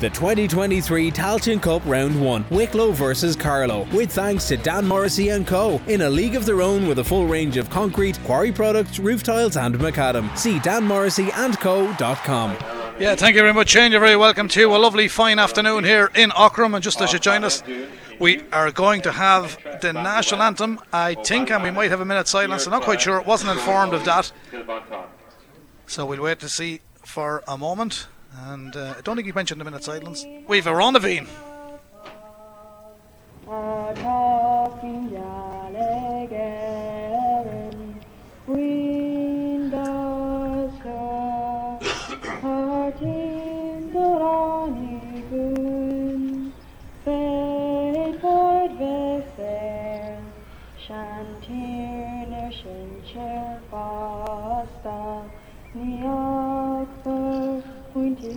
the 2023 Tailteann Cup Round 1, Wicklow versus Carlow, with thanks to Dan Morrissey and Co. in a league of their own with a full range of concrete, quarry products, roof tiles and macadam. See danmorrisseyandco.com. Yeah, thank you very much, Shane. You're very welcome to a lovely fine afternoon here in Aughrim. And just as you join us, we are going to have the national anthem, I think, and we might have a minute silence. I'm not quite sure. I wasn't informed of that. So we'll wait to see for a moment. And uh, I don't think he mentioned a minute's silence. We've a Ronavine.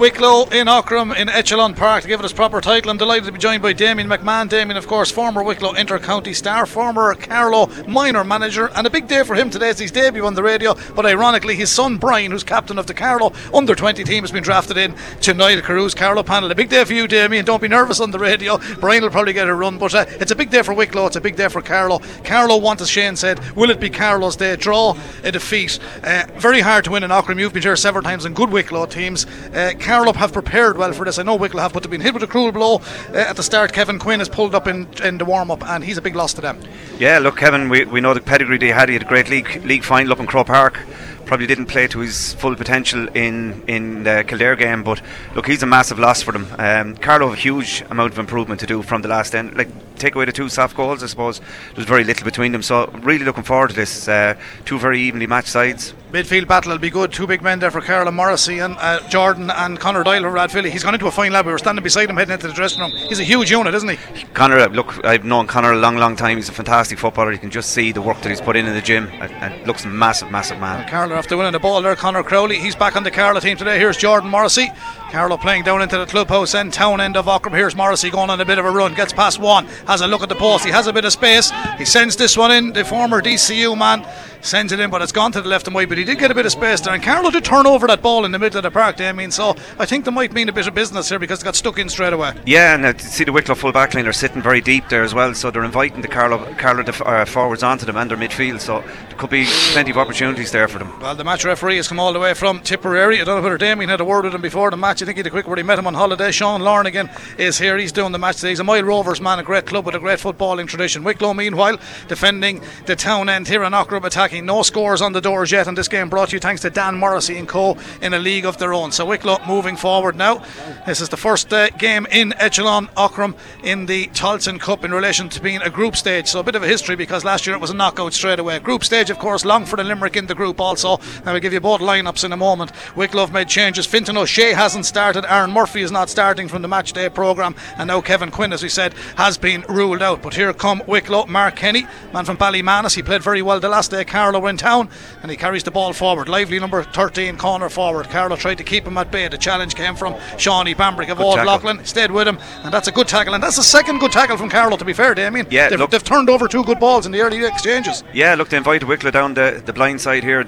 Wicklow in Aughrim in Echelon Park to give it its proper title. I'm delighted to be joined by Damien McMahon. Damien, of course, former Wicklow inter-county star, former Carlow minor manager, and a big day for him today. It's his debut on the radio. But ironically, his son Brian, who's captain of the Carlow under 20 team, has been drafted in to Niall Carew's Carlow panel. A big day for you, Damien. Don't be nervous on the radio. Brian will probably get a run, but uh, it's a big day for Wicklow. It's a big day for Carlow. Carlow want, as Shane said, will it be Carlow's day? Draw a defeat. Uh, very hard to win in Aughrim. You've been here several times in good Wicklow teams. Uh, Carlow have prepared well for this. I know Wicklow have, but they've been hit with a cruel blow uh, at the start. Kevin Quinn has pulled up in, in the warm up, and he's a big loss to them. Yeah, look, Kevin, we, we know the pedigree they had. He had a great league league final up in Croke Park. Probably didn't play to his full potential in in the Kildare game, but look, he's a massive loss for them. Um, Carlow have a huge amount of improvement to do from the last end. Like take away the two soft goals, I suppose there's very little between them. So really looking forward to this. Uh, two very evenly matched sides. Midfield battle will be good. Two big men there for Carlow Morrissey and uh, Jordan and Connor Doyle from Rathvilly. He's gone into a fine lab. We were standing beside him heading into the dressing room. He's a huge unit, isn't he? Connor, uh, look, I've known Connor a long, long time. He's a fantastic footballer. You can just see the work that he's put in in the gym. It, it looks massive, massive man. Carlow after winning the ball there. Connor Crowley. He's back on the Carlow team today. Here's Jordan Morrissey. Carlow playing down into the clubhouse end, town end of Aughrim. Here's Morrissey going on a bit of a run. Gets past one. Has a look at the post. He has a bit of space. He sends this one in. The former DCU man sends it in, but it's gone to the left and wide. But he did get a bit of space there, and Carlow did turn over that ball in the middle of the park. I mean, so I think they might mean a bit of business here because they got stuck in straight away. Yeah, and uh, see the Wicklow full back line are sitting very deep there as well, so they're inviting the Carlow Carlow def- uh, forwards onto them and their midfield. So could be plenty of opportunities there for them. Well, the match referee has come all the way from Tipperary. I don't know whether Damien had a word with him before the match. I think he had a quick word. He met him on holiday. Sean Lonergan is here. He's doing the match today. He's a Moyle Rovers man, a great club with a great footballing tradition. Wicklow, meanwhile, defending the town end here in Aughrim, attacking. No scores on the doors yet, and this game brought to you thanks to Dan Morrissey and Co. in a league of their own. So Wicklow moving forward now. This is the first uh, game in Echelon Aughrim in the Tailteann Cup in relation to being a group stage. So a bit of a history because last year it was a knockout straight away. Group stage, of course, Longford and Limerick in the group also. And we'll give you both lineups in a moment. Wicklow have made changes. Fintan O'Shea hasn't started. Aaron Murphy is not starting from the match day programme. And now Kevin Quinn, as we said, has been ruled out. But here come Wicklow. Mark Kenny, man from Ballymanus. He played very well the last day Carlow were in town. And he carries the ball forward. Lively number 13 corner forward. Carlow tried to keep him at bay. The challenge came from Shawnee Bambrick of Old Leighlin. Stayed with him. And that's a good tackle. And that's the second good tackle from Carlow, to be fair, Damien. Yeah, they've, look- they've turned over two good balls in the early exchanges. Yeah, look, they invited Wicklow down the, the blind side here.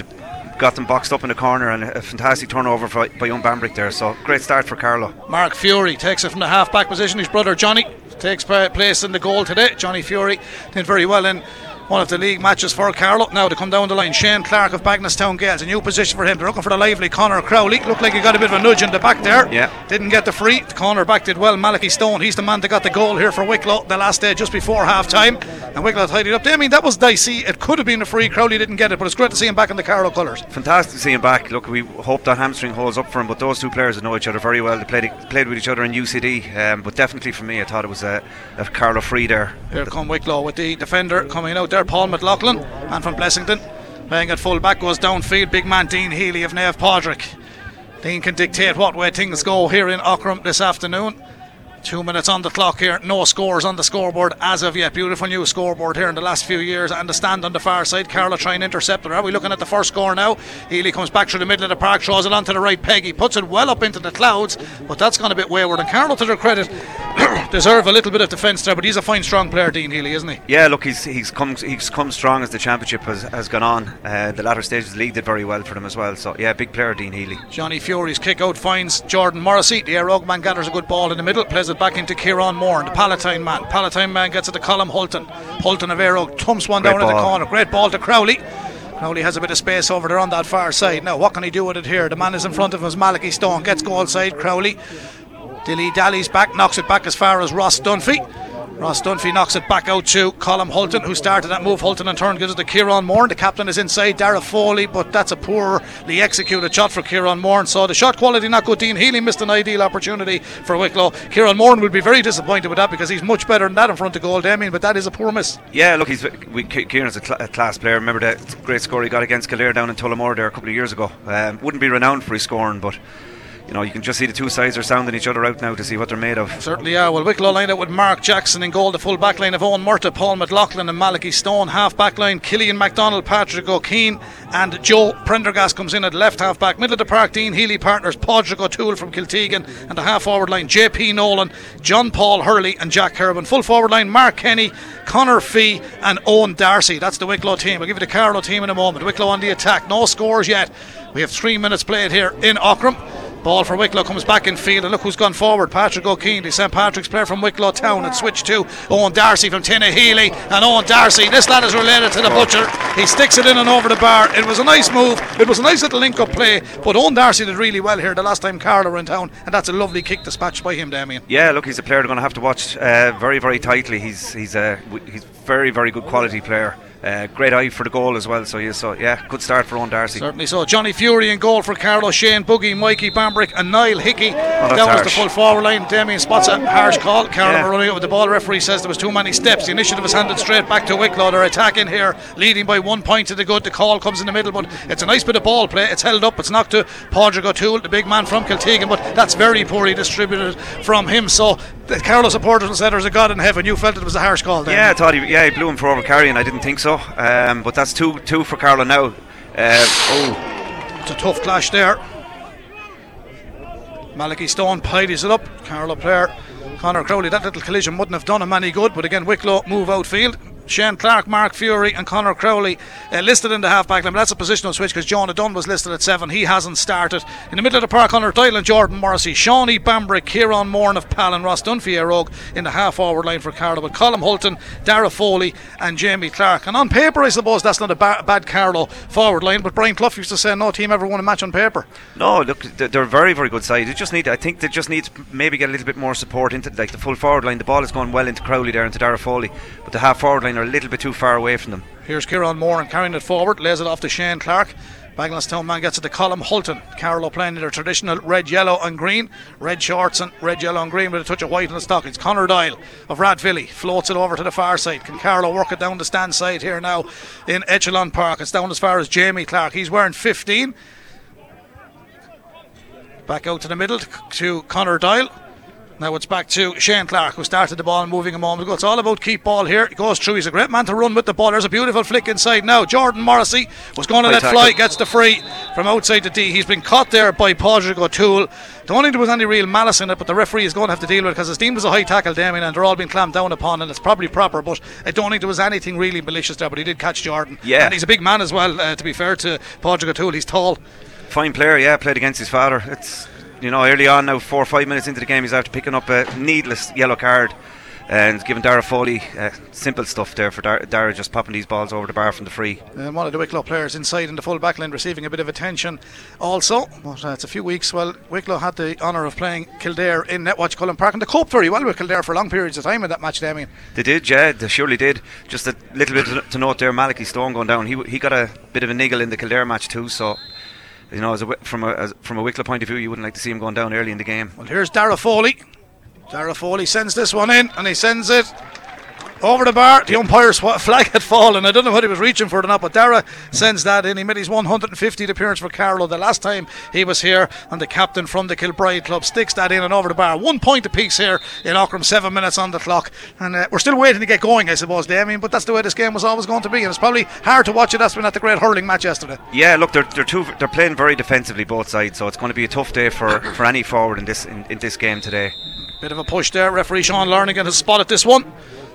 Got them boxed up in the corner and a fantastic turnover by, by young Bambrick there. So great start for Carlow. Mark Fury takes it from the half back position. His brother Johnny takes place in the goal today. Johnny Fury did very well in one of the league matches for Carlow. Now to come down the line, Shane Clark of Bagenalstown Gaels, a new position for him. They're looking for the lively Connor Crowley. Looked like he got a bit of a nudge in the back there. Yeah. Didn't get the free. The corner back did well. Malachi Stone, he's the man that got the goal here for Wicklow the last day just before half time. And Wicklow tidied up. I mean, that was dicey. It could have been a free. Crowley didn't get it, but it's great to see him back in the Carlow colours. Fantastic to see him back. Look, we hope that hamstring holds up for him, but those two players know each other very well. They played played with each other in UCD, um, but definitely for me, I thought it was a, a Carlow free there. Here come Wicklow with the defender coming out there, Paul McLaughlin, man from Blessington. Playing at full back goes downfield, big man Dean Healy of Naomh Pádraig. Dean can dictate what way things go here in Aughrim this afternoon. Two minutes on the clock here. No scores on the scoreboard as of yet. Beautiful new scoreboard here in the last few years. And the stand on the far side. Carlow trying to intercept it. Are we looking at the first score now? Healy comes back through the middle of the park, throws it onto the right peg. He puts it well up into the clouds, but that's gone a bit wayward. And Carlow, to their credit, deserve a little bit of defence there. But he's a fine, strong player, Dean Healy, isn't he? Yeah, look, he's he's come he's come strong as the championship has, has gone on. Uh, the latter stages of the league did very well for them as well. So yeah, big player, Dean Healy. Johnny Fury's kick out finds Jordan Morrissey. The Óg man gathers a good ball in the middle, plays it back into Kieran Moore, the Palatine man. Palatine man gets it to Colm Hulton. Hulton of Óg thumps one Great down in the corner. Great ball to Crowley. Crowley has a bit of space over there on that far side. Now, what can he do with it here? The man is in front of him is Malachi Stone. Gets goal side. Crowley. Dilly dallies back, knocks it back as far as Ross Dunphy. Ross Dunphy knocks it back out to Colm Hulton, who started that move. Hulton in turn gives it to Kieran Moore. The captain is inside, Dara Foley, but that's a poorly executed shot for Kieran Moore. So the shot quality not good. Dean Healy missed an ideal opportunity for Wicklow. Kieran Moore will be very disappointed with that because he's much better than that in front of goal, Damien, but that is a poor miss. Yeah, look, he's we, Ki- Kieran's a, cl- a class player. Remember that great score he got against Kildare down in Tullamore there a couple of years ago. Um, wouldn't be renowned for his scoring, but you know you can just see the two sides are sounding each other out now to see what they're made of. Certainly are. Well, Wicklow lined up with Mark Jackson in goal, the full back line of Owen Murtagh, Paul McLaughlin, and Malachi Stone. Half back line, Killian MacDonald, Patrick O'Keen, and Joe Prendergast comes in at left half back. Middle of the park, Dean Healy partners, Padraig O'Toole from Kiltegan, and the half forward line, JP Nolan, John Paul Hurley, and Jack Kerwin. Full forward line, Mark Kenny, Connor Fee, and Owen Darcy. That's the Wicklow team. We'll give you the Carlow team in a moment. Wicklow on the attack, no scores yet. We have three minutes played here in Aughrim. Ball for Wicklow comes back in field, and look who's gone forward. Patrick O'Keen, the St Patrick's player from Wicklow Town, and switched to Owen Darcy from Tinahely. And Owen Darcy, this lad is related to the butcher. He sticks it in and over the bar. It was a nice move. It was a nice little link-up play. But Owen Darcy did really well here the last time Carlow were in town, and that's a lovely kick dispatched by him, Damien. Yeah, look, he's a player they're going to have to watch uh, very, very tightly. He's he's a he's very, very good quality player. Uh, great eye for the goal as well. So yeah, so yeah, good start for Owen Darcy. Certainly so. Johnny Fury in goal for Carlow, Shane Buggy, Mikey Bambrick, and Niall Hickey. that's that was the full forward line. Damien spots a harsh call. Carlow Yeah. running out with the ball. Referee says there was too many steps. The initiative is handed straight back to Wicklow. They're attacking here, leading by one point to the good. The call comes in the middle, but it's a nice bit of ball play. It's held up. It's knocked to Padraig O'Toole, the big man from Kiltegan, but that's very poorly distributed from him. So the Carlow supporters say there's a God in heaven. You felt it was a harsh call. Damien. Yeah, I thought he yeah he blew him for over carrying. I didn't think so. Um, but that's two two for Carlow now. Uh, oh, It's a tough clash there. Malachi Stone pidies it up. Carlow player Connor Crowley. That little collision wouldn't have done him any good, but again, Wicklow move outfield. Shane Clark, Mark Fury, and Connor Crowley uh, listed in the half back line. But that's a positional switch because Jonah Dunn was listed at seven. He hasn't started. In the middle of the park, Connor and Jordan Morrissey, Shawnee Bambrick, Kieran Moore of Pal and Ross Óg in the half forward line for Carlow. With Colm Hulton, Dara Foley, and Jamie Clark. And on paper, I suppose that's not a ba- bad Carlow forward line. But Brian Clough used to say no team ever won a match on paper. no, look, they're a very very good side. They just need I think they just need maybe get a little bit more support into like the full forward line. The ball is going well into Crowley there into Dara Foley, but the half forward line are a little bit too far away from them. Here's Kieran Moore and carrying it forward, lays it off to Shane Clark. Bagenalstown man gets it to Colm Hulton. Carlow playing in their traditional red, yellow, and green. Red shorts and red, yellow, and green with a touch of white on the stockings. Connor Doyle of Rathvilly. Floats it over to the far side. Can Carlow work it down the stand side here now in Echelon Park? It's down as far as Jamie Clark. He's wearing 15. Back out to the middle to, to Connor Doyle. Now it's back to Shane Clark, who started the ball moving a moment ago. It's all about keep ball here. He goes through. He's a great man to run with the ball. There's a beautiful flick inside now. Jordan Morrissey was going to let tackle. fly, gets the free from outside the D. He's been caught there by Padraig O'Toole. Don't think there was any real malice in it, but the referee is going to have to deal with it because it's deemed as a high tackle, Damien, and they're all being clamped down upon, and it's probably proper. But I don't think there was anything really malicious there. But he did catch Jordan. Yeah. and he's a big man as well. Uh, to be fair to Padraig O'Toole, he's tall. Fine player, yeah. Played against his father. It's you know early on now, four or five minutes into the game, he's after picking up a needless yellow card and giving Dara Foley uh, simple stuff there for Dar- Dara just popping these balls over the bar from the free. And one of the Wicklow players inside in the full back line receiving a bit of attention also. But uh, it's a few weeks. Well, Wicklow had the honour of playing Kildare in Netwatch Cullen Park and they coped very well with Kildare for long periods of time in that match, Damien. They did, yeah, they surely did. Just a little bit to, note there, Malachi Stone going down. He he got a bit of a niggle in the Kildare match too, so. You know, as a, from a as, from a Wicklow point of view, you wouldn't like to see him going down early in the game. Well, here's Dara Foley. Dara Foley sends this one in and he sends it over the bar. The umpire's flag had fallen. I don't know what he was reaching for or not, but Dara sends that in. He made his 150th appearance for Carlow the last time he was here, and the captain from the Kilbride club sticks that in and over the bar. One point apiece here in Aughrim, seven minutes on the clock, and uh, we're still waiting to get going, I suppose, Damien. But that's the way this game was always going to be, and it's probably hard to watch it. That's been at the great hurling match yesterday. Yeah, look, they're they're, two, they're playing very defensively both sides, so it's going to be a tough day for, for any forward in this in, in this game today. Bit of a push there. Referee Sean Lonergan has spotted this one.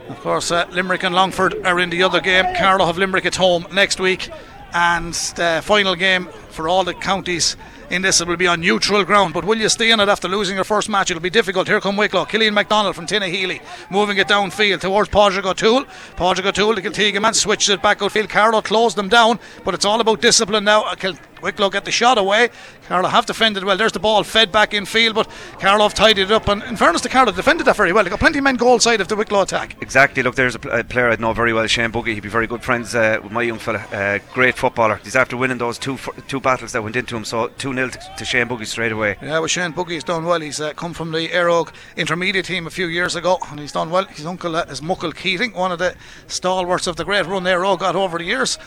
Of course, uh, Limerick and Longford are in the other game. Carlow have Limerick at home next week. And the final game for all the counties in this it will be on neutral ground. But will you stay in it after losing your first match? It'll be difficult. Here come Wicklow. Killian McDonald from Tinahely moving it downfield towards Padraig O'Toole. Padraig O'Toole, the Kiltegan man, switches it back outfield. Carlow closed them down, but it's all about discipline now. Wicklow get the shot away. Carlow have defended well. There's the ball fed back in field, but have tidied it up. And in fairness to Carlow, defended that very well. They got plenty of men goal side of the Wicklow attack. Exactly. Look, there's a, pl- a player I know very well, Shane Buggy. He'd be very good friends uh, with my young fella. Uh, great footballer. He's after winning those two f- two battles that went into him. So 2 0 to, to Shane Buggy straight away. Yeah, well, Shane Buggy's done well. He's uh, come from the Éire intermediate team a few years ago, and he's done well. His uncle uh, is Muckle Keating, one of the stalwarts of the great run Éire Óg got over the years.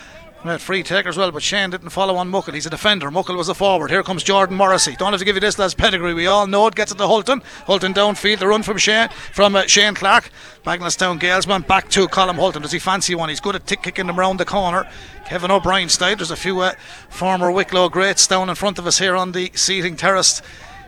Free taker as well, but Shane didn't follow on Muckle. He's a defender. Muckle was a forward. Here comes Jordan Morrissey. Don't have to give you this lad's pedigree. We all know it. Gets it to Hulton. Hulton downfield. The run from Shane from uh, Shane Clark. Bagenalstown Galesman back to Colm Hulton. Does he fancy one? He's good at tick kicking them round the corner. Kevin O'Brien style. There's a few uh, former Wicklow greats down in front of us here on the seating terrace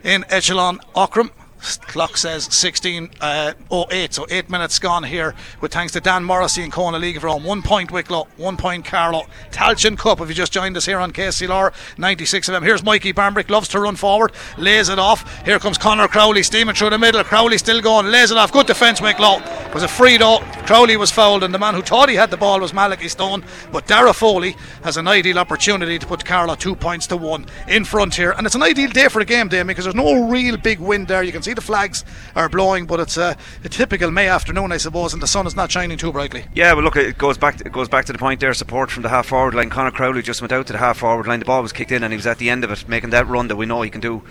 in Echelon Aughrim. Clock says 16.08, uh, so eight minutes gone here. With thanks to Dan Morrissey and Kona League of Rome. One point Wicklow, one point Carlow. Tailteann Cup, if you just joined us here on KCLR 96 of them. Here's Mikey Bambrick, loves to run forward, lays it off. Here comes Connor Crowley steaming through the middle. Crowley still going, lays it off. Good defence, Wicklow. Was a free though. Crowley was fouled, and the man who thought he had the ball was Malachi Stone. But Dara Foley has an ideal opportunity to put Carlow two points to one in front here. And it's an ideal day for the game, Damien, because there's no real big wind there. You can see the flags are blowing, but it's a, a, typical May afternoon, I suppose, and the sun is not shining too brightly. Yeah, well, look, it goes back. To, it goes back to the point there. Support from the half forward line. Connor Crowley just went out to the half forward line. The ball was kicked in, and he was at the end of it, making that run that we know he can do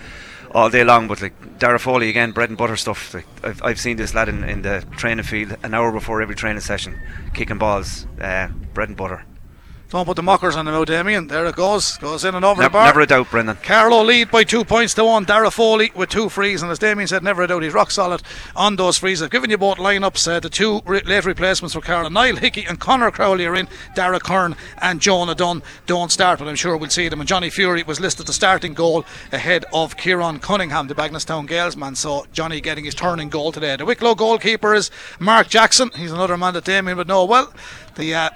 all day long. But like Dara Foley again, bread and butter stuff. Like, I've, I've seen this lad in, in the training field an hour before every training session, kicking balls, uh, bread and butter. Don't put the mockers on the out, Damien. There it goes. Goes in and over never, the bar. Never a doubt, Brendan. Carlow lead by two points to one. Dara Foley with two frees. And as Damien said, never a doubt. He's rock solid on those frees. I've given you both lineups. Uh, the two re- late replacements for Carlow. Niall Hickey and Connor Crowley are in. Dara Kern and Jonah Dunn don't start, but I'm sure we'll see them. And Johnny Fury was listed the starting goal ahead of Kieran Cunningham, the Bagenalstown Gaels man. So Johnny getting his turning goal today. The Wicklow goalkeeper is Mark Jackson. He's another man that Damien would know well. The uh,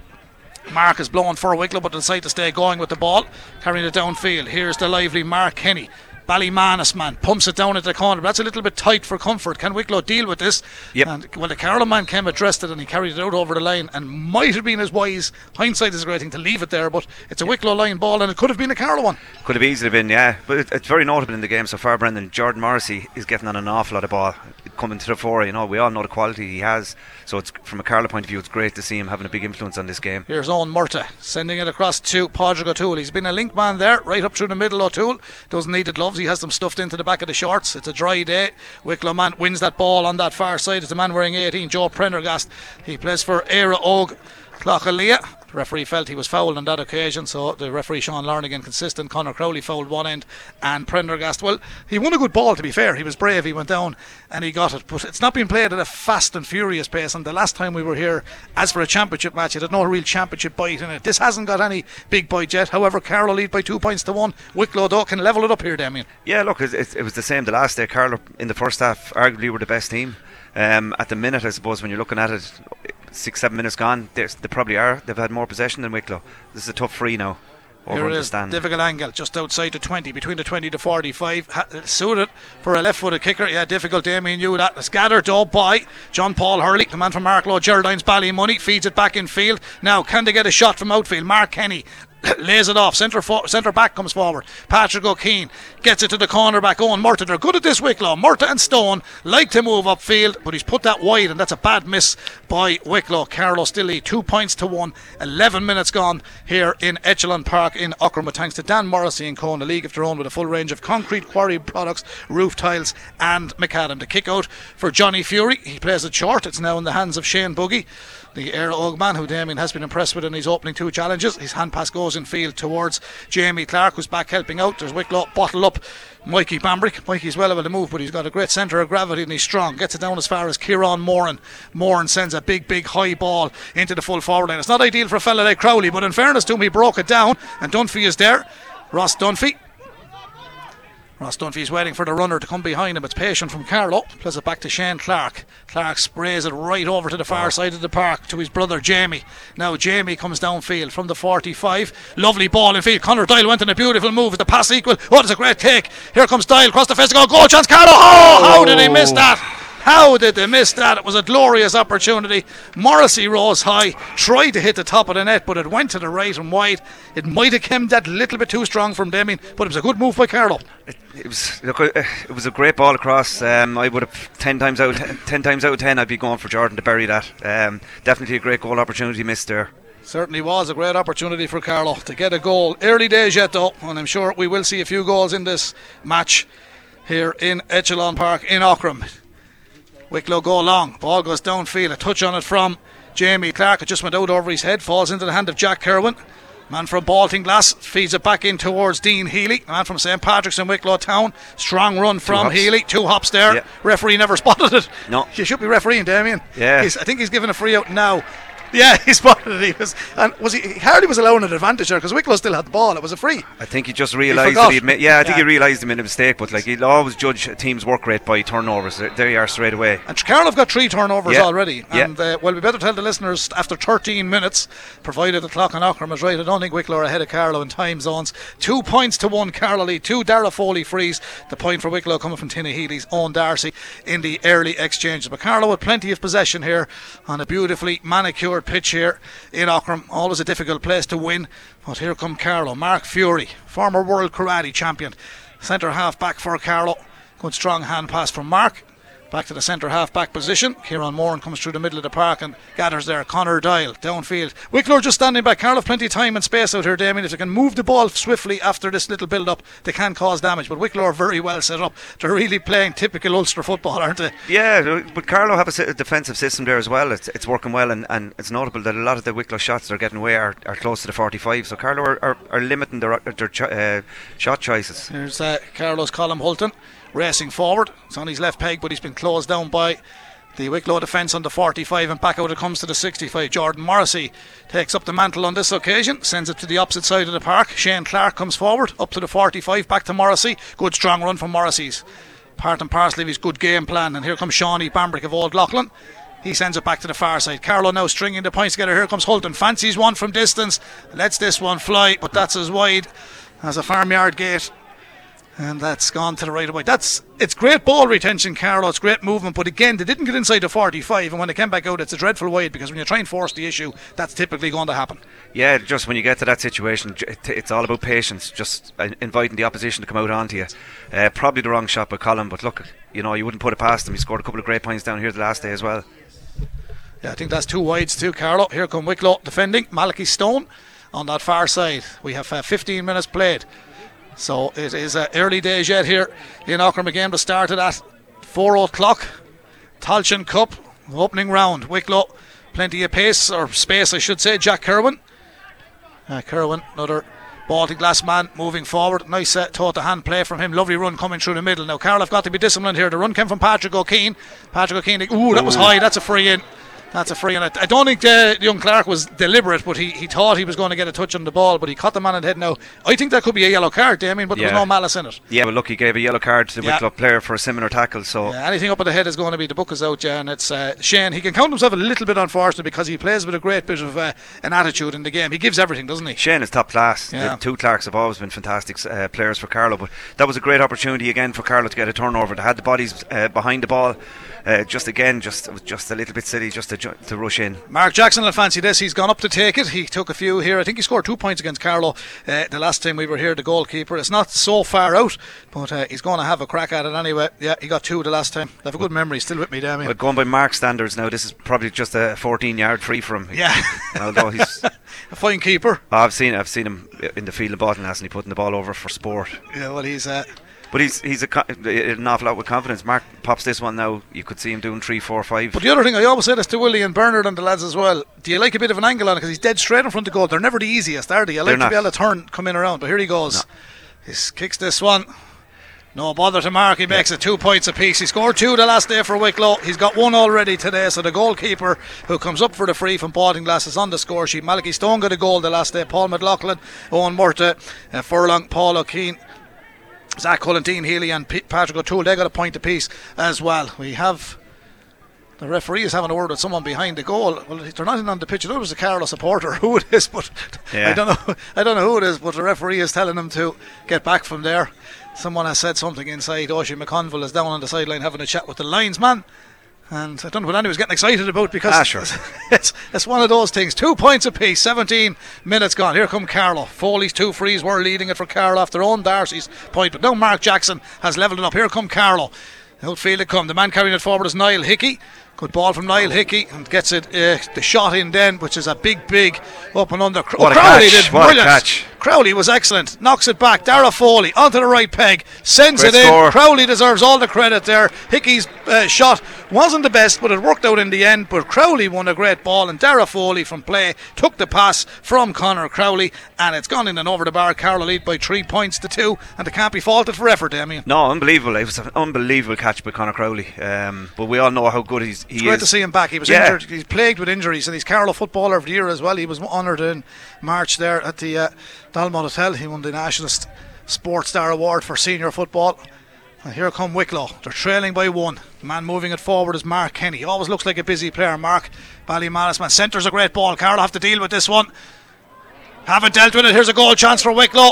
Mark is blowing for Wicklow, but decide to stay going with the ball, carrying it downfield. Here's the lively Mark Kenny. Ballymanus man pumps it down into the corner. That's a little bit tight for comfort. Can Wicklow deal with this? Yep. And well, the Carlow man came addressed it and he carried it out over the line and might have been as wise. Hindsight is a great thing to leave it there, but it's a Wicklow line ball and it could have been a Carlow one. Could have easily been, yeah. But it, it's very notable in the game so far, Brendan. Jordan Morrissey is getting on an awful lot of ball coming to the fore. You know, we all know the quality he has. So it's from a Carlow point of view, it's great to see him having a big influence on this game. Here's Owen Murtagh sending it across to Padraig O'Toole. He's been a link man there, right up through the middle. O'Toole doesn't need the gloves. He has them stuffed into the back of the shorts. It's a dry day. Wicklow man wins that ball on that far side. It's a man wearing 18, Joe Prendergast. He plays for Óg Clougha the referee felt he was fouled on that occasion, so the referee Sean Lonergan consistent. Connor Crowley fouled one end, and Prendergast. Well, he won a good ball. To be fair, he was brave. He went down and he got it, but it's not been played at a fast and furious pace. And the last time we were here, as for a championship match, it had no real championship bite in it. This hasn't got any big bite yet. However, Carlow lead by two points to one. Wicklow though can level it up here, Damien. Yeah, look, it, it, it was the same the last day. Carlow in the first half arguably were the best team. Um, at the minute, I suppose, when you're looking at it, six, seven minutes gone, they probably are. They've had more possession than Wicklow. This is a tough free now. Here it is, difficult angle, just outside the 20, between the 20 to 45. Ha- suited for a left footed kicker. Yeah, difficult, Damien knew that. It's gathered up by John Paul Hurley, the man from Arklow, Geraldine's Ballymoney, feeds it back in field. Now, can they get a shot from outfield? Mark Kenny lays it off. Centre fo- centre back comes forward. Patrick O'Keefe gets it to the corner back. Owen Murtagh. They're good at this Wicklow. Murtagh and Stone like to move upfield, but he's put that wide, and that's a bad miss by Wicklow. Carlow still two points to one. 11 minutes gone here in Echelon Park in Aughrim. Thanks to Dan Morrissey and Co. in the League of their own with a full range of concrete quarry products, roof tiles, and macadam. The kick out for Johnny Fury. He plays it short. It's now in the hands of Shane Buggy the Éire Óg man, who Damien has been impressed with in his opening two challenges. His hand pass goes in field towards Jamie Clark, who's back helping out. There's Wicklow bottle up. Mikey Bambrick. Mikey's well able to move, but he's got a great centre of gravity and he's strong. Gets it down as far as Kieran Moran. Moran sends a big, big high ball into the full forward line. It's not ideal for a fella like Crowley, but in fairness to him, he broke it down, and Dunphy is there. Ross Dunphy Ross Dunphy's waiting for the runner to come behind him. It's patient from Carlow. Plays it back to Shane Clark. Clark sprays it right over to the far side of the park to his brother Jamie. Now Jamie comes downfield from the 45. Lovely ball in field. Connor Doyle went in a beautiful move. With the pass equal. Oh, it's a great kick. Here comes Doyle across the face. Go, goal chance. Carlow. Oh, how did he miss that? Oh. How did they miss that? It was a glorious opportunity. Morrissey rose high, tried to hit the top of the net, but it went to the right and wide. It might have come that little bit too strong from Deming, but it was a good move by Carlow. It, it was look, uh, it was a great ball across. Um, I would have ten times out ten times out of ten I'd be going for Jordan to bury that. Um, definitely a great goal opportunity missed there. Certainly was a great opportunity for Carlow to get a goal. Early days yet though, and I'm sure we will see a few goals in this match here in Echelon Park in Aughrim. Wicklow go long. Ball goes downfield. A touch on it from Jamie Clark. It just went out over his head. Falls into the hand of Jack Kerwin. Man from Baltinglass feeds it back in towards Dean Healy. Man from St Patrick's in Wicklow Town. Strong run from Healy. Two hops there. Yeah. Referee never spotted it. No. You should be refereeing, Damien. Yeah. He's, I think he's given a free out now. Yeah, he spotted it. He was, and was he? Hardly was allowing an advantage there because Wicklow still had the ball. It was a free. I think he just realised that he made. Yeah, I think yeah. he realised he made a mistake. But like he'll always judge a team's work rate by turnovers. There you are straight away. And Carl have got three turnovers yeah. already. And yeah. uh, well, we better tell the listeners after 13 minutes, provided the clock on Aughrim is right. I don't think Wicklow are ahead of Carlow in time zones. Two points to one Carlow lead. Two Dara Foley frees. The point for Wicklow coming from Tinna Healy's Owen Darcy in the early exchanges. But Carlow with plenty of possession here on a beautifully manicured pitch here in Aughrim. Always a difficult place to win. But here come Carlow. Mark Fury, former world karate champion. Centre half back for Carlow. Good strong hand pass from Mark. Back to the centre half back position. Kieran Moran comes through the middle of the park and gathers there. Connor Doyle downfield. Wicklow just standing back. Carl have plenty of time and space out here, Damien. If they can move the ball swiftly after this little build up, they can cause damage. But Wicklow are very well set up. They're really playing typical Ulster football, aren't they? Yeah, but Carlow have a defensive system there as well. It's, it's working well, and, and it's notable that a lot of the Wicklow shots they're getting away are, are close to the 45. So Carlow are, are, are limiting their, their uh, shot choices. There's uh, Carlow's Colm Hulton racing forward. It's on his left peg, but he's been closed down by the Wicklow defence on the 45 and back out it comes to the 65. Jordan Morrissey takes up the mantle on this occasion, sends it to the opposite side of the park. Shane Clark comes forward up to the 45, back to Morrissey. Good strong run from Morrissey's. Part and parcel of his good game plan. And here comes Shawnee Bambrick of Old Leighlin. He sends it back to the far side. Carlow now stringing the points together. Here comes Hulton. Fancies one from distance. Lets this one fly, but that's as wide as a farmyard gate and that's gone to the right away. That's it's great ball retention, Carlow. It's great movement, but again, they didn't get inside the 45, and when they came back out, it's a dreadful wide because when you try and force the issue, that's typically going to happen. Yeah, just when you get to that situation, it's all about patience. Just uh, inviting the opposition to come out onto you. Uh, probably the wrong shot by Colm, but look, you know, you wouldn't put it past him. He scored a couple of great points down here the last day as well. Yeah, I think that's two wides too, Carlow. Here come Wicklow defending. Malachy Stone on that far side. We have uh, 15 minutes played. So it is uh, early days yet here in Aughrim. Again, to start at 4 o'clock. Tailteann Cup, opening round. Wicklow, plenty of pace, or space, I should say. Jack Kerwin. Uh, Kerwin, another Baltinglass man moving forward. Nice uh, toe to hand play from him. Lovely run coming through the middle. Now, Carl have got to be disciplined here. The run came from Patrick O'Keefe. Patrick O'Keefe, ooh, that was high. That's a free in. That's a free. And I, I don't think uh, young Clark was deliberate, but he, he thought he was going to get a touch on the ball, but he caught the man in the head. Now, I think that could be a yellow card, Damien, but yeah. there was no malice in it. Yeah, well, look, he gave a yellow card to the yeah. Wicklow player for a similar tackle. So yeah, anything up at the head is going to be the book is out, yeah. And it's uh, Shane. He can count himself a little bit unfortunate because he plays with a great bit of uh, an attitude in the game. He gives everything, doesn't he? Shane is top class. Yeah. The two Clarks have always been fantastic uh, players for Carlow, but that was a great opportunity again for Carlow to get a turnover. They had the bodies uh, behind the ball uh, just again, just just a little bit silly just to to rush in. Mark Jackson will fancy this. He's gone up to take it. He took a few here. I think he scored two points against Carlow uh, the last time we were here. The goalkeeper. It's not so far out, but uh, he's going to have a crack at it anyway. Yeah, he got two the last time. I have a good memory. Still with me, Damien. But going by Mark standards now, this is probably just a 14-yard free from him. Yeah. Although he's a fine keeper. I've seen I've seen him in the field of Bottle, hasn't he? Putting the ball over for sport. Yeah, well, he's. Uh, but he's he's a, an awful lot with confidence. Mark pops this one now. You could see him doing three, four, five. But the other thing I always say this to Willie and Bernard and the lads as well. Do you like a bit of an angle on it because he's dead straight in front of goal? They're never the easiest, are they? I like They're to not. be able to turn, come in around. But here he goes. No. He kicks this one. No bother to Mark. He makes it two points apiece. He scored two the last day for Wicklow. He's got one already today. So the goalkeeper who comes up for the free from Glass is on the score sheet. Malachi Stone got a goal the last day. Paul McLaughlin, Owen Murtagh, uh, Furlong, Paul O'Keefe. Zach Cullen, Dean Healy, and P- Patrick O'Toole, they got a point apiece as well. We have the referee is having a word with someone behind the goal. Well, they're not in on the pitch. I know it was a Carlow supporter who it is, but Yeah. I don't know. I don't know who it is, but the referee is telling them to get back from there. Someone has said something inside. Oisin McConville is down on the sideline having a chat with the linesman. And I don't know what anyone's getting excited about because Ah, sure. it's, it's one of those things. Two points apiece, 17 minutes gone. Here come Carlow. Foley's two frees were leading it for Carlow after Owen Darcy's point. But now Mark Jackson has levelled it up. Here come Carlow. Outfield it come. The man carrying it forward is Niall Hickey. Good ball from Niall Hickey and gets it uh, the shot in then, which is a big, big up and under. What a Crowley catch, did what brilliant. catch. Crowley was excellent. Knocks it back. Dara Foley onto the right peg. Sends Great it in. score. Crowley deserves all the credit there. Hickey's uh, shot wasn't the best, but it worked out in the end. But Crowley won a great ball, and Dara Foley from play took the pass from Connor Crowley, and it's gone in and over the bar. Carlow lead by three points to two, and they can't be faulted for effort, Damien. No, unbelievable. It was an unbelievable catch by Conor Crowley. Um, but we all know how good he's, he It's great is. to see him back. He was Yeah. injured. He's plagued with injuries, and he's Carlow Footballer of the Year as well. He was honoured in March there at the uh, Dolmen Hotel. He won the Nationalist Sports Star Award for senior football. And here come Wicklow. They're trailing by one. The man moving it forward is Mark Kenny. He always looks like a busy player. Mark Ballymanus man centres a great ball. Carlow have to deal with this one. Haven't dealt with it. Here's a goal chance for Wicklow.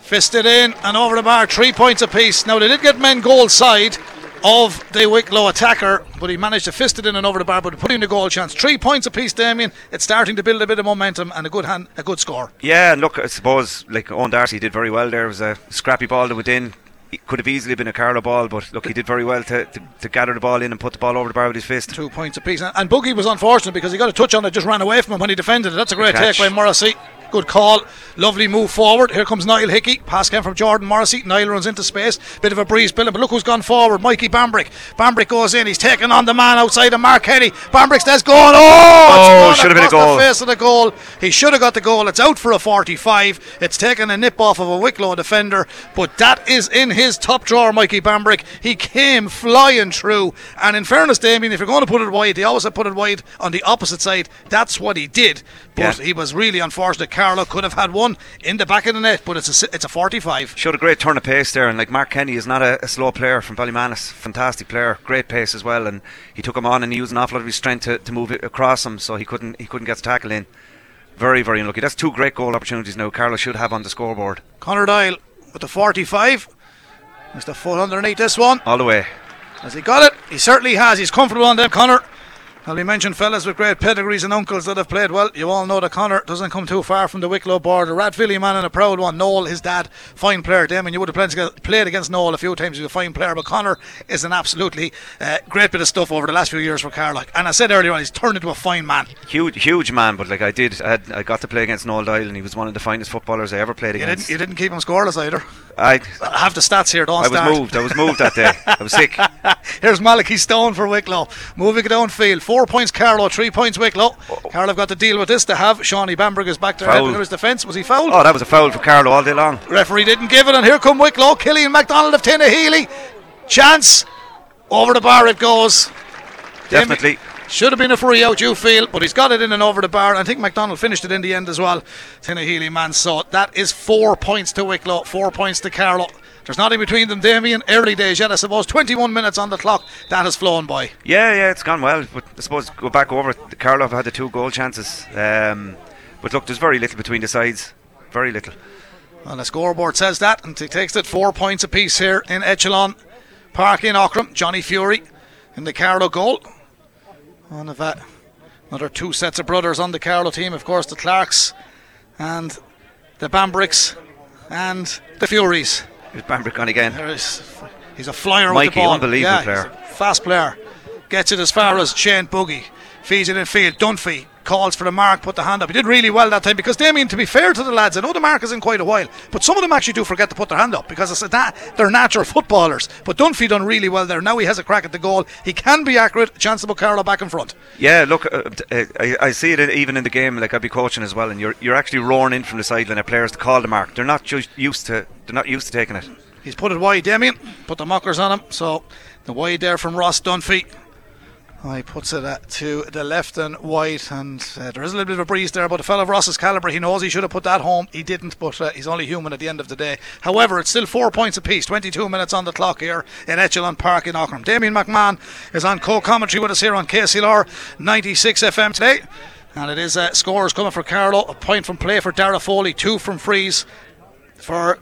Fisted in and over the bar. Three points apiece. Now they did get men goal side of the Wicklow attacker, but he managed to fist it in and over the bar, but put in the goal chance. Three points apiece, Damien. It's starting to build a bit of momentum and a good hand, a good score. Yeah, and look, I suppose like Owen Darcy did very well there. It was a scrappy ball that within. It could have easily been a Carlow ball, but look, he did very well to, to, to gather the ball in and put the ball over the bar with his fist. Two points apiece. And, and Buggy was unfortunate because he got a touch on it, just ran away from him when he defended it. That's a great take by Morrissey. Good call. Lovely move forward. Here comes Niall Hickey. Pass came from Jordan Morrissey. Niall runs into space. Bit of a breeze building, but look who's gone forward. Mikey Bambrick. Bambrick goes in. He's taking on the man outside of Mark Kenny. Bambrick's that's going. Oh, Oh, should have been a goal. The face of the goal. He should have got the goal. It's out for a 45. It's taken a nip off of a Wicklow defender, but that is in his top drawer, Mikey Bambrick. He came flying through. And in fairness, Damien, if you're going to put it wide, they always have put it wide on the opposite side. That's what he did. But Yeah. he was really unfortunate. Carlow could have had one in the back of the net, but it's a it's a 45. Showed a great turn of pace there, and like Mark Kenny is not a, a slow player from Ballymanus, fantastic player, great pace as well, and he took him on and he used an awful lot of his strength to, to move it across him, so he couldn't he couldn't get the tackle in. Very very unlucky. That's two great goal opportunities now. Carlow should have on the scoreboard Connor Doyle with the 45. There's the foot underneath this one. all the way. Has he got it? He certainly has. He's comfortable on them, Connor. Well, we mentioned fellas with great pedigrees and uncles that have played well. You all know that Connor doesn't come too far from the Wicklow border. Rathvilly man and a proud one. Noel, his dad, fine player. Damien, you would have played, played against Noel a few times. He's a fine player, but Connor is an absolutely uh, great bit of stuff over the last few years for Carlock. And I said earlier on, he's turned into a fine man. Huge huge man, but like I did, I, had, I got to play against Noel Doyle, and he was one of the finest footballers I ever played You against. didn't, you didn't keep him scoreless either. I I have the stats here. Don't I was moved. I was moved that day. I was sick. Here's Malachi Stone for Wicklow. Moving it downfield. Four points Carlow, three points Wicklow. Oh. Carlow have got to deal with this. They have Shawnee Bambrick is back there helping his defence. Was he fouled? Oh, that was a foul for Carlow all day long. Referee didn't give it, and here come Wicklow. Killian MacDonald of Tinahely. Chance. Over the bar it goes. Definitely. Should have been a free out, you feel, but he's got it in and over the bar. I think McDonald finished it in the end as well. Man, so that is four points to Wicklow, four points to Carlow. There's nothing between them, Damien. Early days yet, I suppose. 21 minutes on the clock. That has flown by. Yeah, yeah, it's gone well. But I suppose go back over. it, Carlow have had the two goal chances. Um, but look, there's very little between the sides. Very little. And the scoreboard says that, and he takes it four points apiece here in Echelon Park in Aughrim. Johnny Fury in the Carlow goal. Of that. Another two sets of brothers on the Carlow team, of course, the Clarks and the Bambricks and the Furies. Is Bambrick on again? There is, he's a flyer Mikey, with the ball. unbelievable yeah, player. he's a fast player. Gets it as far as Shane Buggy. Feeds it in field. Dunphy calls for the mark, put the hand up. He did really well that time because Damien, to be fair to the lads, I know the mark is in quite a while, but some of them actually do forget to put their hand up because it's na- they're natural footballers. But Dunphy done really well there. Now he has a crack at the goal. He can be accurate. Chance of Carlow back in front. Yeah, look, uh, uh, I, I see it even in the game. Like I'd be coaching as well, and you're you're actually roaring in from the sideline at players to call the mark. They're not just used to they're not used to taking it. He's put it wide, Damien. Put the mockers on him. So the wide there from Ross Dunphy. He puts it uh, to the left and wide, and uh, there is a little bit of a breeze there. But a fellow of Ross's calibre, he knows he should have put that home. He didn't, but uh, he's only human at the end of the day. However, it's still four points apiece. 22 minutes on the clock here in Echelon Park in Aughrim. Damien McMahon is on co-commentary with us here on KCLR 96 FM today. And it is uh, scores coming for Carlow. A point from play for Dara Foley, two from frees for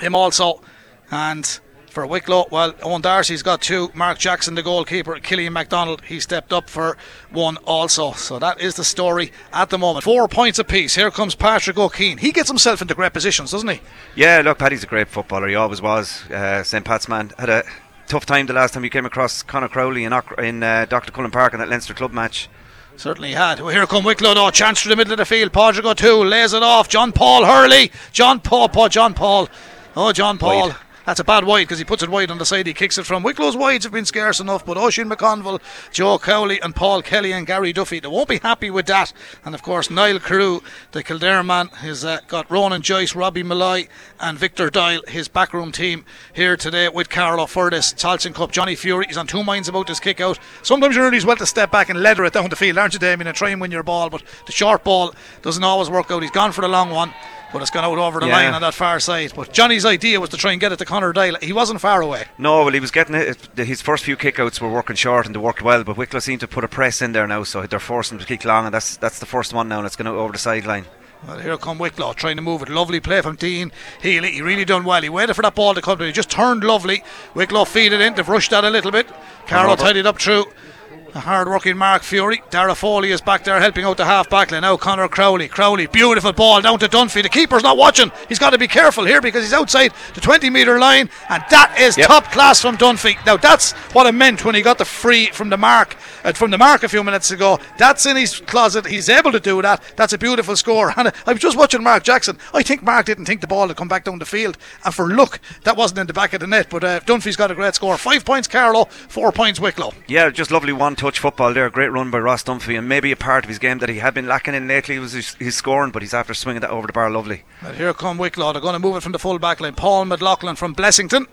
him also. And for Wicklow, well, Owen Darcy's got two. Mark Jackson, the goalkeeper. Killian MacDonald, he stepped up for one also. So that is the story at the moment. Four points apiece. Here comes Patrick O'Keefe. He gets himself into great positions, doesn't he? Yeah, look, Paddy's a great footballer. He always was. Uh, St. Pat's man had a tough time the last time he came across Conor Crowley in, in uh, Dr. Cullen Park in that Leinster club match. Certainly had. Well, here come Wicklow though. Chance through the middle of the field. Padraig O'Toole lays it off. John Paul Hurley. John Paul. Paul John Paul. Oh, John Paul. Wide. That's a bad wide because he puts it wide on the side. He kicks it from. Wicklow's wides have been scarce enough, but Oisin McConville, Joe Cowley, and Paul Kelly and Gary Duffy, they won't be happy with that. And of course, Niall Carew, the Kildare man, has uh, got Ronan Joyce, Robbie Malloy, and Victor Dial, his backroom team, here today with Carlow for this Tailteann Cup. Johnny Fury is on two minds about this kick out. Sometimes you're really as well to step back and leather it down the field, aren't you, Damien, and try and win your ball. But the short ball doesn't always work out. He's gone for the long one. But it's gone out over the Yeah. line on that far side. But Johnny's idea was to try and get it to Connor Doyle. He wasn't far away. No, well, he was getting it. His first few kickouts were working short and they worked well, but Wicklow seemed to put a press in there now, so they're forcing him to kick long, and that's that's the first one now, and it's going over the sideline. Well, here come Wicklow trying to move it. Lovely play from Dean Healy. He really done well. He waited for that ball to come, but he just turned lovely. Wicklow feed it in. They've rushed that a little bit. Carlow Turnover. tidied up through. A hard working Mark Fury. Dara Foley is back there helping out the half back line. Now Connor Crowley. Crowley, beautiful ball down to Dunphy. The keeper's not watching. He's got to be careful here because he's outside the 20 metre line, and that is Yep. top class from Dunphy. Now that's what I meant when he got the free from the mark uh, from the mark a few minutes ago. That's in his closet. He's able to do that. That's a beautiful score. And uh, I was just watching Mark Jackson. I think Mark didn't think the ball would come back down the field, and for luck, that wasn't in the back of the net. But uh, Dunphy's got a great score. Five points Carlow, four points Wicklow. Yeah, just lovely one-touch football there. Great run by Ross Dunphy, and maybe a part of his game that he had been lacking in lately was his, his scoring, but he's after swinging that over the bar lovely. But here come Wicklow. They're going to move it from the full back line. Paul McLaughlin from Blessington.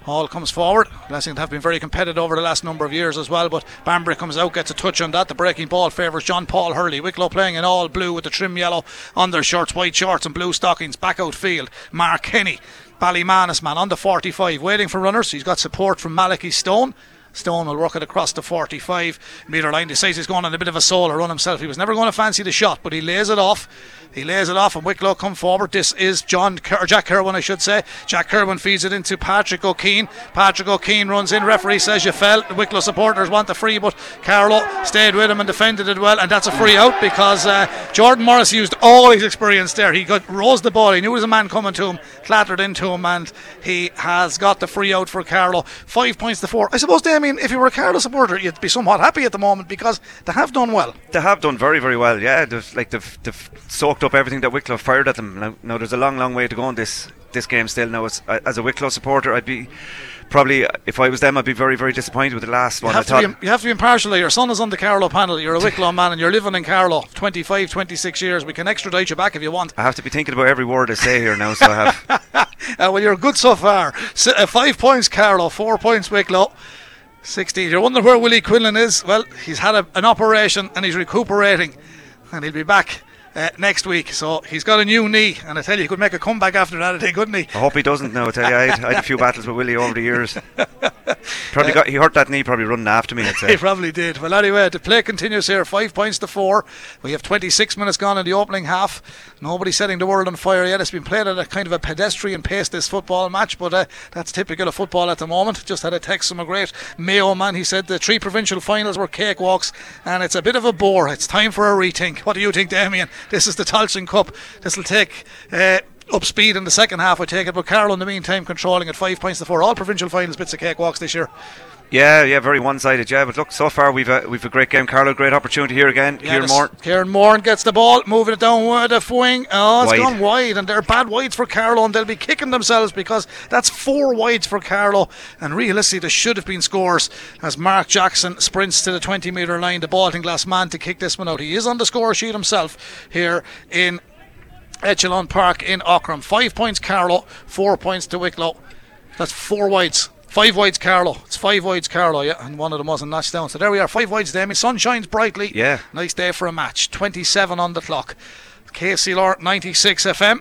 Paul comes forward. Blessington have been very competitive over the last number of years as well, but Banbury comes out, gets a touch on that. The breaking ball favours John Paul Hurley. Wicklow playing in all blue with the trim yellow on their shirts, white shorts and blue stockings. Back out field. Mark Kenny, Ballymanus man on the 45, waiting for runners. He's got support from Malachi Stone. Stone will work it across the 45 metre line. Decides he's going on a bit of a solo run himself. He was never going to fancy the shot, but he lays it off. He lays it off, and Wicklow come forward. This is John Ker- Jack Kerwin, I should say. Jack Kerwin feeds it into Patrick O'Keefe. Patrick O'Keefe runs in. Referee says you fell. The Wicklow supporters want the free, but Carlow stayed with him and defended it well, and that's a free out because uh, Jordan Morris used all his experience there. He got rose the ball. He knew there was a man coming to him, clattered into him, and he has got the free out for Carlow. Five points to four. I suppose, Damien, if you were a Carlow supporter, you'd be somewhat happy at the moment because they have done well. They have done very, very well. Yeah, they've like they've, they've soaked up everything that Wicklow fired at them. Now, now there's a long, long way to go in this this game still. Now, as, as a Wicklow supporter, I'd be probably if I was them, I'd be very, very disappointed with the last You one. have, I to be, you have to be impartial. Your son is on the Carlow panel. You're a Wicklow man and you're living in Carlow 25, 26 years. We can extradite you back if you want. I have to be thinking about every word I say here now. So I have. Uh, well, you're good so far. S uh, five points, Carlow. Four points, Wicklow. 16. You're wondering where Willie Quinlan is? Well, he's had a, an operation and he's recuperating, and he'll be back. Uh, next week, so he's got a new knee, and I tell you, he could make a comeback after that, I think, couldn't he? I hope he doesn't now. I tell you, I had, I had a few battles with Willie over the years. probably got he hurt that knee. Probably running after me. He probably did. Well, anyway, the play continues here. Five points to four. We have 26 minutes gone in the opening half. Nobody setting the world on fire yet. It's been played at a kind of a pedestrian pace this football match, but uh, that's typical of football at the moment. Just had a text from a great Mayo man. He said the three provincial finals were cakewalks, and it's a bit of a bore. It's time for a rethink. What do you think, Damien? This is the Tailteann Cup. This will take. Uh, up speed in the second half, I take it. But Carlow, in the meantime, controlling at five points to four. All provincial finals bits of cakewalks this year. Yeah, yeah, very one-sided. Yeah, but look, so far we've a, we've a great game. Carlow, great opportunity here again. Yeah, Kieran Moore. Kieran Moore gets the ball, moving it down with the wing. Oh, it's Wide. gone wide, and they're bad wides for Carlow, and they'll be kicking themselves because that's four wides for Carlow, And realistically, there should have been scores as Mark Jackson sprints to the 20 metre line, the Baltinglass man, to kick this one out. He is on the score sheet himself here in Echelon Park in Aughrim. Five points Carlow, four points to Wicklow. That's four wides. Five wides Carlow. It's five wides Carlow, yeah, and one of them wasn't notched down. So there we are, five wides Damien. Sun shines brightly. Yeah. Nice day for a match. 27 on the clock. KCLR 96 FM.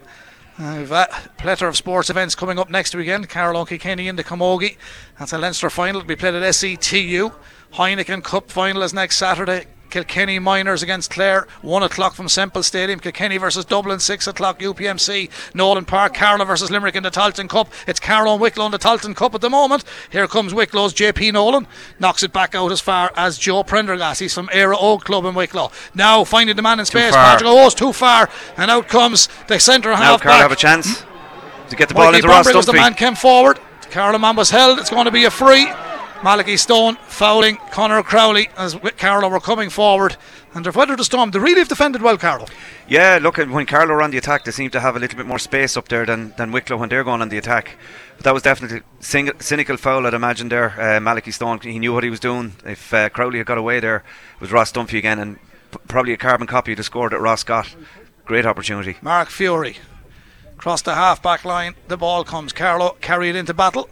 Uh, we've a plethora of sports events coming up next weekend. Carlow Kilkenny in the Camogie. That's a Leinster final to be played at SETU. Heineken Cup final is next Saturday. Kilkenny Miners against Clare, 1 o'clock from Semple Stadium. Kilkenny versus Dublin, 6 o'clock UPMC. Nolan Park, Carlow versus Limerick in the Tailteann Cup. It's Carlow and Wicklow in the Tailteann Cup at the moment. Here comes Wicklow's JP Nolan. Knocks it back out as far as Joe Prendergast. He's from Éire Óg Club in Wicklow. Now finding the man in space. Patrick O's too far. And out comes the centre half. Now Carlow have a chance to get the ball Mikey into Ross Bambrick was the man came forward. Carlow man was held. It's going to be a free. Malachi Stone fouling Connor Crowley as Carlow were coming forward. And they've weathered the storm. They really have defended well, Carlow. Yeah, look, when Carlow are on the attack, they seem to have a little bit more space up there than, than Wicklow when they're going on the attack. But that was definitely sing- cynical foul, I'd imagine there. Uh, Malachi Stone, he knew what he was doing. If uh, Crowley had got away there, it was Ross Dunphy again, and p- probably a carbon copy of the score that Ross got. Great opportunity. Mark Fury across the half back line. The ball comes. Carlow carried into battle.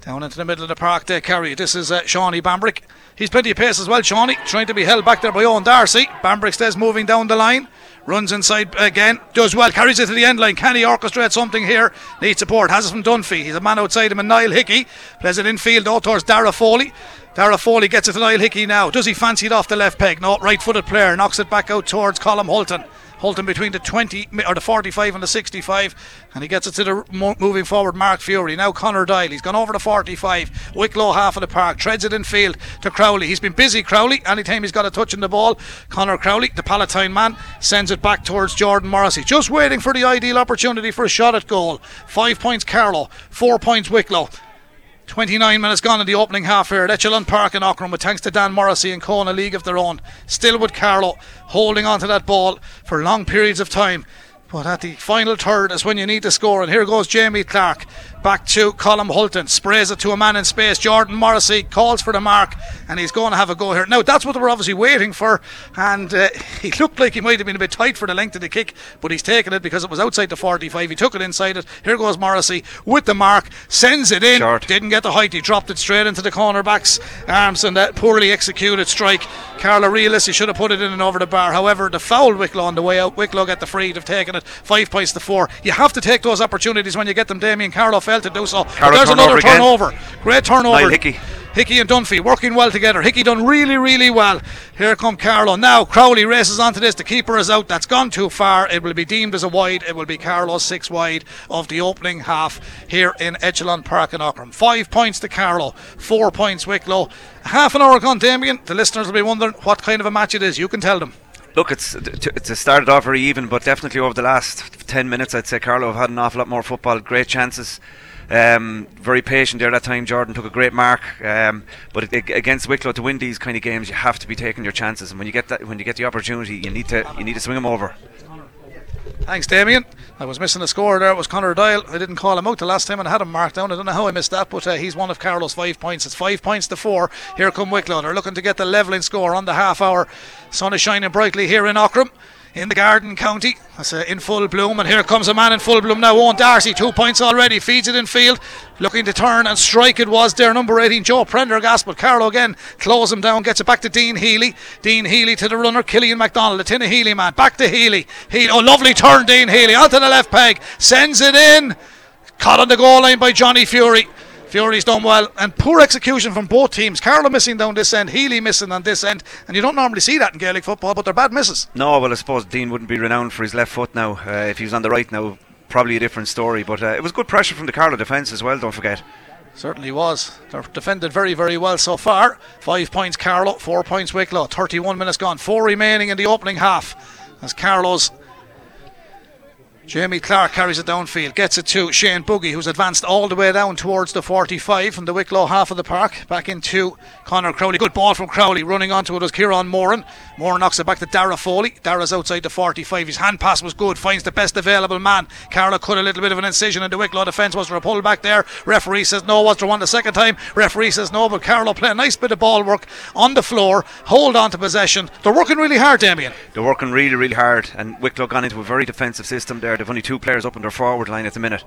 Down into the middle of the park, they carry. This is uh, Shawnee Bambrick. He's plenty of pace as well, Shawnee. Trying to be held back there by Owen Darcy. Bambrick stays moving down the line. Runs inside again. Does well. Carries it to the end line. Can he orchestrate something here? Needs support. Has it from Dunphy. He's a man outside him, and Niall Hickey. Plays it infield out towards Dara Foley. Dara Foley gets it to Niall Hickey now. Does he fancy it off the left peg? No, right footed player. Knocks it back out towards Colm Holton. Holton between the 20 or the 45 and the 65, and he gets it to the mo- moving forward Mark Fury. Now Connor Doyle, he's gone over the 45. Wicklow half of the park, treads it in field to Crowley. He's been busy, Crowley. Anytime he's got a touch in the ball, Connor Crowley, the Palatine man, sends it back towards Jordan Morrissey. Just waiting for the ideal opportunity for a shot at goal. Five points Carlow, four points Wicklow. 29 minutes gone in the opening half here Echelon Park in Aughrim with thanks to Dan Morrissey and Kona League of their own. Still with Carlow holding on to that ball for long periods of time. But at the final third is when you need to score. And here goes Jamie Clark. Back to Colm Hulton. Sprays it to a man in space. Jordan Morrissey calls for the mark. And he's going to have a go here. Now, that's what they were obviously waiting for. And uh, he looked like he might have been a bit tight for the length of the kick. But he's taken it because it was outside the 45. He took it inside it. Here goes Morrissey with the mark. Sends it in. Short. Didn't get the height. He dropped it straight into the cornerback's arms. And that poorly executed strike. Carlow He should have put it in and over the bar. However, the foul Wicklow on the way out. Wicklow get the free. They've taken it. Five points to four. You have to take those opportunities when you get them. Damien Carlow failed to do so. There's turnover another again. turnover. Great turnover. Niall Hickey. Hickey and Dunphy working well together. Hickey done really, really well. Here come Carlow. Now Crowley races onto this. The keeper is out. That's gone too far. It will be deemed as a wide. It will be Carlow six wide of the opening half here in Echelon Park in Aughrim. Five points to Carlow, four points Wicklow. Half an hour gone, Damien. The listeners will be wondering what kind of a match it is. You can tell them. Look, it's it's started off very even, but definitely over the last ten minutes, I'd say Carlow have had an awful lot more football, great chances. Um, very patient there that time. Jordan took a great mark, um, but it, it- against Wicklow to win these kind of games, you have to be taking your chances. And when you get that, when you get the opportunity, you need to you need to swing them over. Thanks, Damien. I was missing a score there. It was Connor Doyle. I didn't call him out the last time and I had him marked down. I don't know how I missed that, but uh, he's one of Carlow's five points. It's five points to four. Here come Wicklow. They're looking to get the levelling score on the half hour. Sun is shining brightly here in Aughrim. In the Garden County, that's uh, in full bloom, and here comes a man in full bloom now. Owen Darcy, two points already, feeds it in field, looking to turn and strike. It was there, number 18, Joe Prendergast, but Carlow again close him down, gets it back to Dean Healy. Dean Healy to the runner, Killian MacDonald, the Tinahely man, back to Healy. Healy, oh, lovely turn, Dean Healy, onto the left peg, sends it in, caught on the goal line by Johnny Fury. Fury's done well, and poor execution from both teams. Carlow missing down this end, Healy missing on this end, and you don't normally see that in Gaelic football, but they're bad misses. No, well, I suppose Dean wouldn't be renowned for his left foot now. Uh, if he was on the right now, probably a different story. But uh, it was good pressure from the Carlow defence as well, don't forget. Certainly was. They're defended very, very well so far. Five points Carlow, four points Wicklow. 31 minutes gone, four remaining in the opening half. As Carlow's Jamie Clark carries it downfield, gets it to Shane Buggy, who's advanced all the way down towards the 45 from the Wicklow half of the park. Back into Connor Crowley. Good ball from Crowley. Running onto it was Kieran Moran. Moran knocks it back to Dara Foley. Dara's outside the 45. His hand pass was good. Finds the best available man. Carlow cut a little bit of an incision in the Wicklow defence. Was a pull back there? Referee says no. Was there one the second time? Referee says no. But Carlow play a nice bit of ball work on the floor. Hold on to possession. They're working really hard, Damien. They're working really, really hard. And Wicklow gone into a very defensive system there. They've only two players up in their forward line at the minute.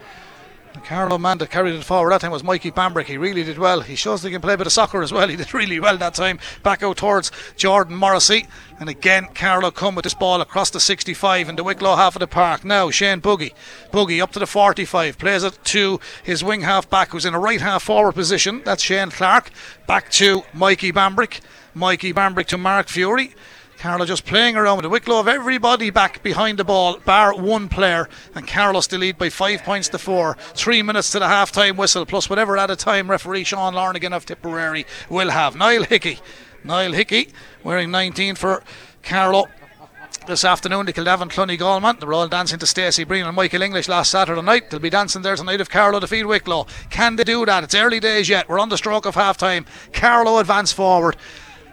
Carlow man that carried it forward that time was Mikey Bambrick. He really did well. He shows they can play a bit of soccer as well. He did really well that time. Back out towards Jordan Morrissey. And again, Carlow come with this ball across the 65 in the Wicklow half of the park. Now, Shane Buggy. Buggy up to the 45. Plays it to his wing half back who's in a right half forward position. That's Shane Clark. Back to Mikey Bambrick. Mikey Bambrick to Mark Fury. Carlow just playing around with the Wicklow of everybody back behind the ball, bar one player, and Carlos still lead by five points to four. Three minutes to the half time whistle, plus whatever at a time referee Sean Lonergan of Tipperary will have. Niall Hickey. Niall Hickey wearing 19 for Carlow this afternoon the Kildavin Clonegal man. They're all dancing to Stacey Breen and Michael English last Saturday night. They'll be dancing there tonight if Carlow defeat Wicklow. Can they do that? It's early days yet. We're on the stroke of half time. Carlow advance forward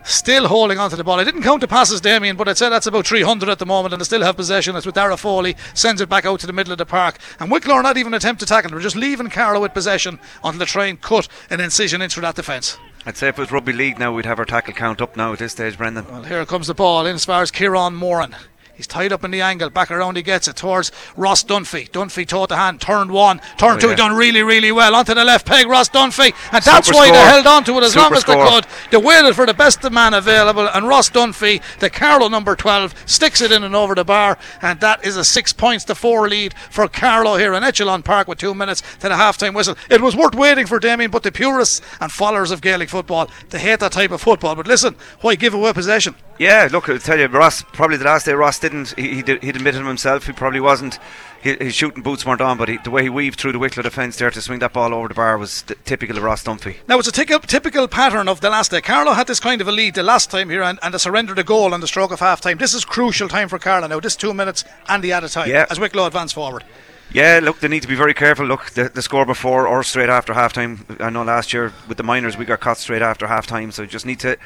still holding onto the ball. I didn't count the passes, Damien, but I'd say that's about 300 at the moment, and they still have possession. It's with Dara Foley, sends it back out to the middle of the park. And Wicklow are not even attempt to tackle. They're just leaving Carlow with possession until they try and cut an incision into that defence. I'd say if it was rugby league now, we'd have our tackle count up now at this stage, Brendan. Well, here comes the ball in as far as Kieran Moran. He's tied up in the angle. Back around he gets it towards Ross Dunphy. Dunphy taught the hand. Turned one. Turned oh, two. Yeah. Done really, really well. Onto the left peg, Ross Dunphy. And that's Super why score. they held on to it as Super long as score. they could. They waited for the best man available. And Ross Dunphy, the Carlow number 12, sticks it in and over the bar. And that is a six points to four lead for Carlow here in Echelon Park with two minutes to the half time whistle. It was worth waiting for Damien, but the purists and followers of Gaelic football, they hate that type of football. But listen, why give away possession? Yeah, look, I'll tell you, Ross, probably the last day Ross didn't, he, he did, he'd admitted himself, he probably wasn't, he, his shooting boots weren't on, but he, the way he weaved through the Wicklow defence there to swing that ball over the bar was t- typical of Ross Dunphy. Now, it's a typical, typical pattern of the last day. Carlow had this kind of a lead the last time here and, and they surrendered a goal on the stroke of half time. This is crucial time for Carlow now, this two minutes and the added time Yeah. as Wicklow advance forward. Yeah, look, they need to be very careful. Look, the, the score before or straight after half time. I know last year with the minors we got caught straight after half time, so just need to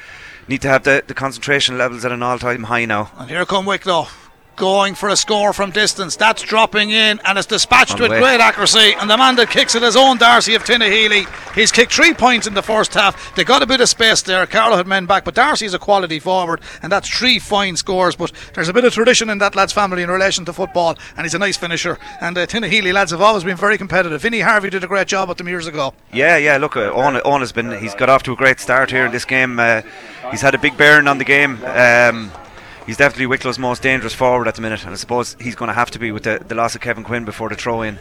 need to have the, the concentration levels at an all time high now. And here come Wicklow. Going for a score from distance. That's dropping in and it's dispatched with great accuracy. And the man that kicks it is Owen Darcy of Tinahely. He's kicked three points in the first half. They got a bit of space there. Carlow had men back, but Darcy's a quality forward, and that's three fine scores. But there's a bit of tradition in that lad's family in relation to football, and he's a nice finisher. And uh, Tinahely lads have always been very competitive. Vinny Harvey did a great job with them years ago. Yeah, yeah. Look, uh, Owen, Owen has been. He's got off to a great start here in this game. Uh, he's had a big bearing on the game. Um, he's definitely Wicklow's most dangerous forward at the minute, and I suppose he's going to have to be with the, the loss of Kevin Quinn before the throw in.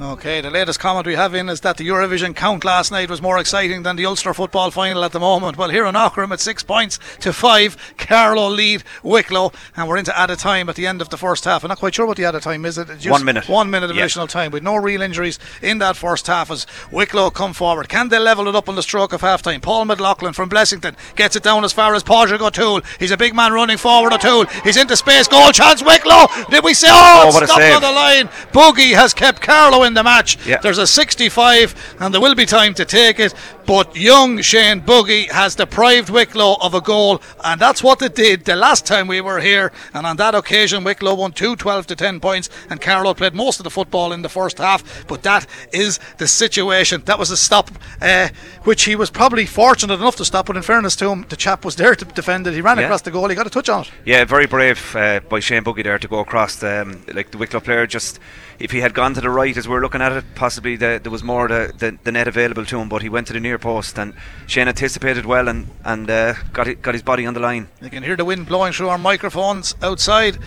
Okay, the latest comment we have in is that the Eurovision count last night was more exciting than the Ulster football final at the moment. Well, here in Aughrim at six points to five, Carlow lead Wicklow, and we're into added time at the end of the first half. I'm not quite sure what the added time is. It It's just One minute. One minute of Yeah. additional time with no real injuries in that first half as Wicklow come forward. Can they level it up on the stroke of half time? Paul McLaughlin from Blessington gets it down as far as Padraig O'Toole. He's a big man running forward. O'Toole. He's into space. Goal chance. Wicklow. Did we say? Oh, Oh, it's stopped on the line. Buggy has kept Carlow in the match. Yeah. There's a 65, and there will be time to take it. But young Shane Buggy has deprived Wicklow of a goal, and that's what they did the last time we were here. And on that occasion, Wicklow won 2 12 to 10 points, and Carlow played most of the football in the first half. But that is the situation. That was a stop, uh, which he was probably fortunate enough to stop. But in fairness to him, the chap was there to defend it. He ran Yeah. across the goal, he got a touch on it. Yeah, very brave uh, by Shane Buggy there to go across. Um, like the Wicklow player, just if he had gone to the right as we are looking at it, possibly the, there was more the, the, the net available to him. But he went to the near post, and Shane anticipated well and and uh, got it, got his body on the line. You can hear the wind blowing through our microphones outside.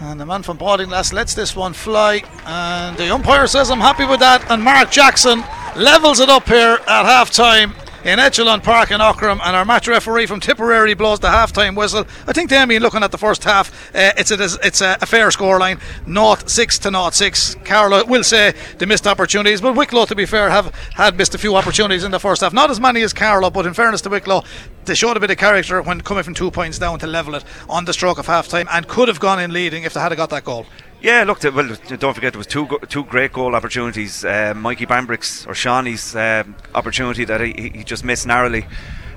And the man from Baltinglass lets this one fly. And the umpire says, I'm happy with that. And Mark Jackson levels it up here at half time in Echelon Park in Aughrim, and our match referee from Tipperary blows the half-time whistle. I think they Damien, looking at the first half, uh, it's a it's a, a fair scoreline, not six to not six. Carlow will say they missed opportunities, but Wicklow, to be fair, have had missed a few opportunities in the first half. Not as many as Carlow, but in fairness to Wicklow, they showed a bit of character when coming from two points down to level it on the stroke of half-time, and could have gone in leading if they had got that goal. Yeah, look, well, don't forget there was two two great goal opportunities. Uh, Mikey Bambrick's or Shawnee's um, opportunity that he, he just missed narrowly.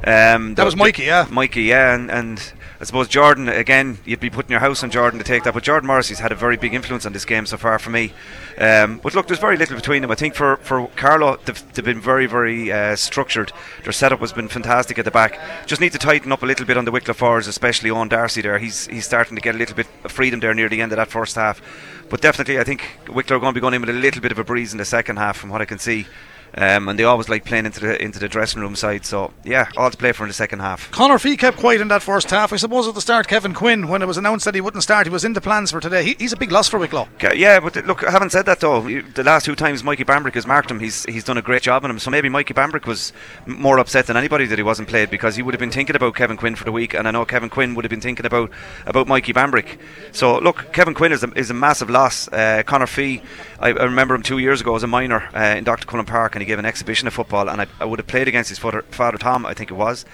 Um, that was Mikey, yeah. Mikey, yeah, and, and I suppose Jordan again. You'd be putting your house on Jordan to take that, but Jordan Morrissey's had a very big influence on this game so far for me. Um, but look, there's very little between them. I think for for Carlow, they've, they've been very very uh, structured. Their setup has been fantastic at the back. Just need to tighten up a little bit on the Wicklow forwards, especially on Darcy. There, he's he's starting to get a little bit of freedom there near the end of that first half. But definitely, I think Wicklow are going to be going in with a little bit of a breeze in the second half, from what I can see. Um, and they always like playing into the into the dressing room side. So yeah, all to play for in the second half. Connor Fee kept quiet in that first half. I suppose at the start, Kevin Quinn, when it was announced that he wouldn't start, he was in the plans for today. He, he's a big loss for Wicklow. Yeah, but look, I haven't said that though. The last two times Mikey Bambrick has marked him, he's he's done a great job on him. So maybe Mikey Bambrick was more upset than anybody that he wasn't played because he would have been thinking about Kevin Quinn for the week, and I know Kevin Quinn would have been thinking about about Mikey Bambrick. So look, Kevin Quinn is a, is a massive loss. Uh, Connor Fee, I, I, remember him two years ago as a minor uh, in Dr. Cullen Park, and he gave an exhibition of football, and I, I would have played against his father, father Tom, I think it was,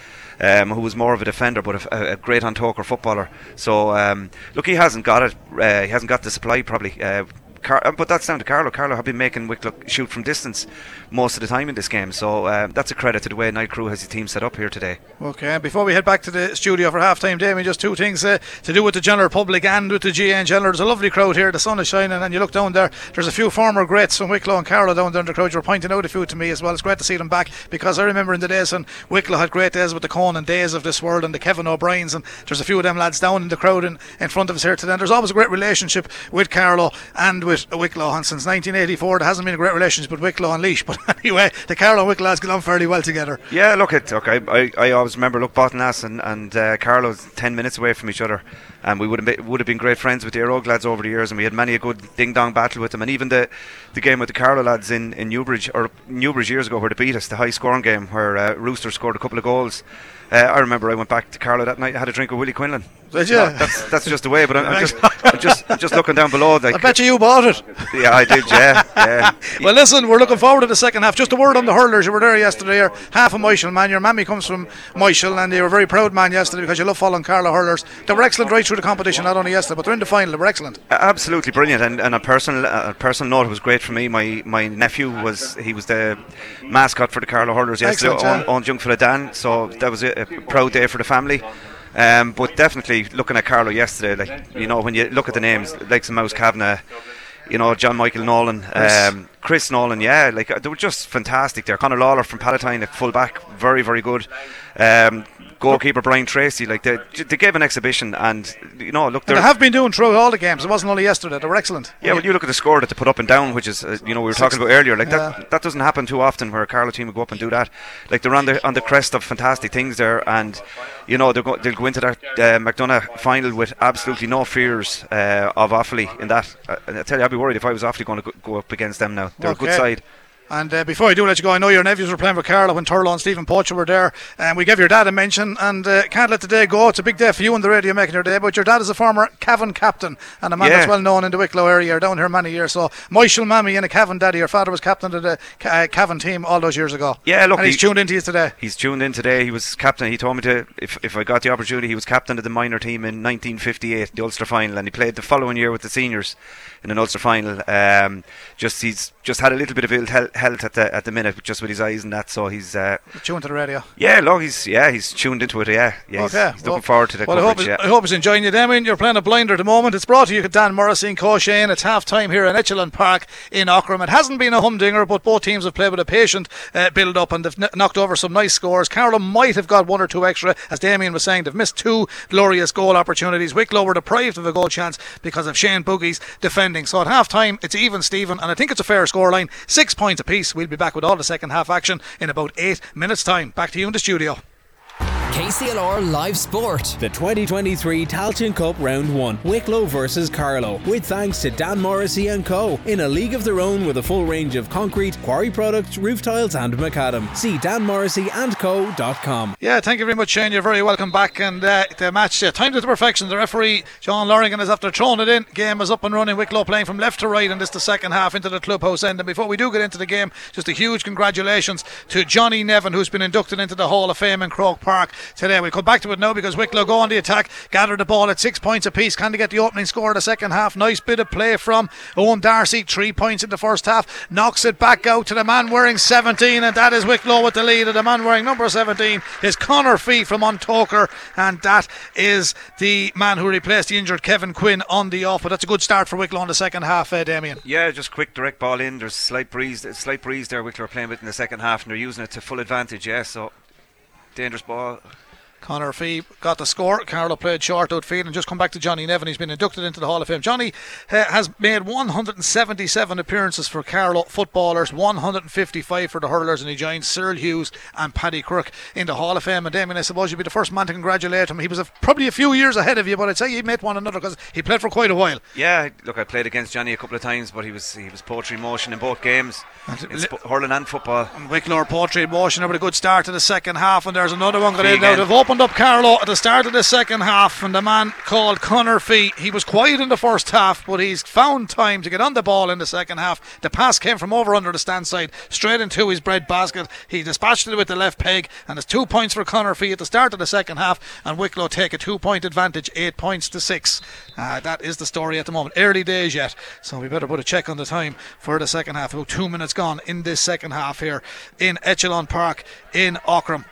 um, who was more of a defender but a, a great on talker footballer. So um, look, he hasn't got it. Uh, he hasn't got the supply probably. Uh, Car- uh, but that's down to Carlo. Carlow have been making Wicklow shoot from distance most of the time in this game, so uh, that's a credit to the way Niall Carew has the team set up here today. Okay, before we head back to the studio for half time, Damien, just two things uh, to do with the general public and with the GAA in general. There's a lovely crowd here, the sun is shining, and you look down there, there's a few former greats from Wicklow and Carlow down there in the crowd. You were pointing out a few to me as well. It's great to see them back because I remember in the days when Wicklow had great days with the Conan Dayes of this world and the Kevin O'Briens, and there's a few of them lads down in the crowd in, in front of us here today. And there's always a great relationship with Carlow and with Wicklow, and since 1984 there hasn't been a great relationship with Wicklow and Laois, but anyway, the Carlow and Wicklow has gone on fairly well together. Yeah, look at okay. I, I always remember look Baltinglass and and uh, Carlow's ten minutes away from each other, and we would have been, would have been great friends with the Aero lads over the years, and we had many a good ding dong battle with them, and even the the game with the Carlow lads in, in Newbridge or Newbridge years ago where they beat us, the high scoring game where uh, Rooster scored a couple of goals. Uh, I remember I went back to Carlow that night. I had a drink with Willie Quinlan. Did you? No, that's, that's just the way. But I'm, I'm just I'm just just looking down below. Like, I bet you you bought it. Yeah, I did. Yeah, yeah. well, listen, we're looking forward to the second half. Just a word on the hurlers. You were there yesterday. You're half a Myshall man. Your mammy comes from Myshall, and you were a very proud man yesterday because you love following Carlow hurlers. They were excellent right through the competition, not only yesterday, but they're in the final. They were excellent. Uh, absolutely brilliant. And, and a personal a personal note, it was great for me. My my nephew was he was the mascot for the Carlow hurlers yesterday on, on Young for the Dan. So that was a, a proud day for the family. Um, but definitely looking at Carlow yesterday, like you know, when you look at the names, like Mouse Kavanagh, you know, John Michael Nolan. Um, Chris Nolan, yeah, like they were just fantastic there. Conor Lawler from Palatine at full back, very, very good. Um, goalkeeper Brian Tracy. Like they, they gave an exhibition, and you know, look, they have been doing throughout all the games. It wasn't only yesterday; they were excellent. Yeah, well, you look at the score that they put up and down, which is uh, you know we were Six. talking about earlier. Like yeah. that, that doesn't happen too often where a Carlow team would go up and do that. Like they're on the on the crest of fantastic things there, and you know they'll go, they'll go into that uh, McDonagh final with absolutely no fears uh, of Offaly in that. Uh, I tell you, I'd be worried if I was Offaly going to go up against them now. They're okay. a good side. And uh, before I do let you go, I know your nephews were playing for Carlow when Turlough and Stephen Poacher were there. And we gave your dad a mention and uh, can't let the day go. It's a big day for you on the radio making your day. But your dad is a former Cavan captain and a man yeah. that's well known in the Wicklow area. Down here many years. So, Michael Mammy and a Cavan daddy. Your father was captain of the uh, Cavan team all those years ago. Yeah, look. And he's he, tuned into you today. He's tuned in today. He was captain. He told me to, if, if I got the opportunity, he was captain of the minor team in 1958, the Ulster final. And he played the following year with the seniors in an Ulster final. Um, just He's just had a little bit of ill health at the, at the minute, just with his eyes and that. So he's uh, tuned to the radio. Yeah, look, he's yeah, he's tuned into it. Yeah, yeah. Okay. He's, he's well, looking forward to the well, coverage. I hope, yeah. I hope he's enjoying you, Damien. You're playing a blinder at the moment. It's brought to you by Dan Morrissey and Coshane. It's half time here in Echelon Park in Aughrim. It hasn't been a humdinger, but both teams have played with a patient uh, build up and they've n- knocked over some nice scores. Carlow might have got one or two extra, as Damien was saying. They've missed two glorious goal opportunities. Wicklow were deprived of a goal chance because of Shane Buggy's defending. So at half time, it's even, Stephen, and I think it's a fair scoreline. Six points apiece. We'll be back with all the second half action in about eight minutes' time. Back to you in the studio. KCLR Live Sport. The 2023 Tailteann Cup Round 1, Wicklow versus Carlow, with thanks to Dan Morrissey and Co. In a league of their own with a full range of concrete, quarry products, roof tiles and macadam. See danmorrisseyandco.com. Yeah, thank you very much, Shane. You're very welcome back. And uh, the match uh, timed to perfection. The referee, John Lonergan, is after throwing it in. Game is up and running. Wicklow playing from left to right, and this the second half into the clubhouse end. And before we do get into the game, just a huge congratulations to Johnny Nevin, who's been inducted into the Hall of Fame in Croke Park today. We'll come back to it now because Wicklow go on the attack, gather the ball at six points apiece. Can they get the opening score of the second half? Nice bit of play from Owen Darcy, three points in the first half. Knocks it back out to the man wearing 17, and that is Wicklow with the lead. And the man wearing number 17 is Connor Fee from Montoker, and that is the man who replaced the injured Kevin Quinn on the off. But that's a good start for Wicklow in the second half, uh, Damien. Yeah, just quick direct ball in. There's slight breeze, slight breeze there. Wicklow are playing with in the second half, and they're using it to full advantage. Yeah, so dangerous ball. Connor Fee got the score. Carlow played short outfield and just come back to Johnny Nevin. He's been inducted into the Hall of Fame. Johnny uh, has made 177 appearances for Carlow footballers, 155 for the hurlers, and he joins Cyril Hughes and Paddy Crook in the Hall of Fame. And Damien, I suppose you'd be the first man to congratulate him. He was a, probably a few years ahead of you, but I'd say he met one another because he played for quite a while. Yeah, look, I played against Johnny a couple of times, but he was he was poetry motion in both games, in sp- hurling and football. And Wicklow poetry motion, with a good start to the second half, and there's another one going in now. They've opened up Carlow at the start of the second half, and the man called Connor Fee, he was quiet in the first half, but he's found time to get on the ball in the second half. The pass came from over under the stand side, straight into his bread basket. He dispatched it with the left peg, and it's two points for Connor Fee at the start of the second half, and Wicklow take a two point advantage, eight points to six. Uh, that is the story at the moment. Early days yet, so we better put a check on the time for the second half. About two minutes gone in this second half here in Echelon Park in Aughrim.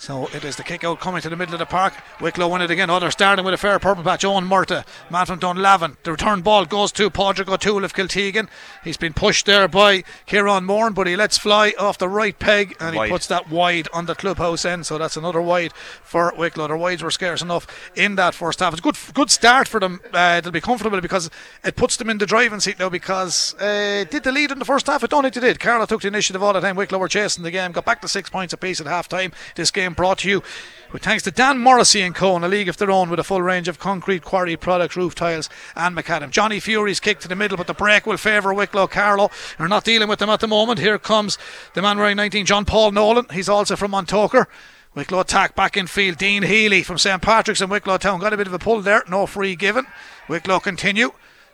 So it is the kick out coming to the middle of the park. Wicklow win it again. Oh, starting with a fair purple patch. Owen Murtagh, man from Dunlavin. The return ball goes to Padraig O'Toole of Kiltegan. He's been pushed there by Kieran Moore, but he lets fly off the right peg and Wide. he puts that wide on the clubhouse end. So that's another wide for Wicklow. Their wides were scarce enough in that first half. It's a good, good start for them. Uh, they'll be comfortable because it puts them in the driving seat now because uh, did the lead in the first half? I don't think they did. Carlow took the initiative all the time. Wicklow were chasing the game, got back to six points apiece at half time. This game brought to you with thanks to Dan Morrissey and Co. in a league of their own with a full range of concrete, quarry products, roof tiles, and macadam. Johnny Fury's kick to the middle, but the break will favour Wicklow. Carlow are not dealing with them at the moment. Here comes the man wearing 19, John Paul Nolan. He's also from Montoker. Wicklow attack back in field. Dean Healy from St Patrick's and Wicklow Town got a bit of a pull there. No free given. Wicklow continue.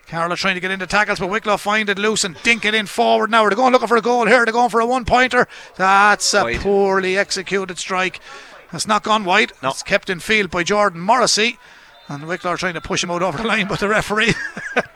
Carlow trying to get into tackles, but Wicklow find it loose and dink it in forward now. They're going looking for a goal here. They're going for a one pointer. That's a Wide. poorly executed strike. It's not gone wide. No. It's kept in field by Jordan Morrissey. And Wicklow are trying to push him out over the line, but the referee,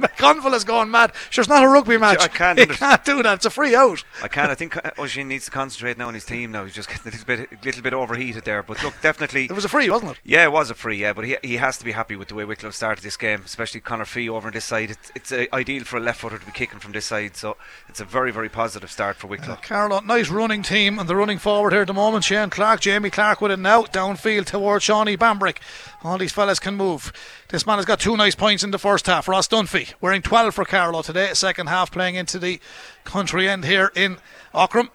McConville is going mad. Sure, it's not a rugby match. I can't He can't do that. It's a free out. I can't. I think uh, Oisin needs to concentrate now on his team. Now he's just getting a little bit, little bit overheated there. But look, definitely, It was a free, wasn't it? Yeah, it was a free, yeah, but he, he has to be happy with the way Wicklow started this game, especially Connor Fee over on this side. It's, it's uh, ideal for a left footer to be kicking from this side, so it's a very, very positive start for Wicklow. Carlow, nice running team, and they're running forward here at the moment. Shane Clark, Jamie Clark with it now, downfield towards Shawnee Bambrick. All these fellas can move. This man has got two nice points in the first half. Ross Dunphy wearing 12 for Carlow today, second half playing into the country end here in Aughrim.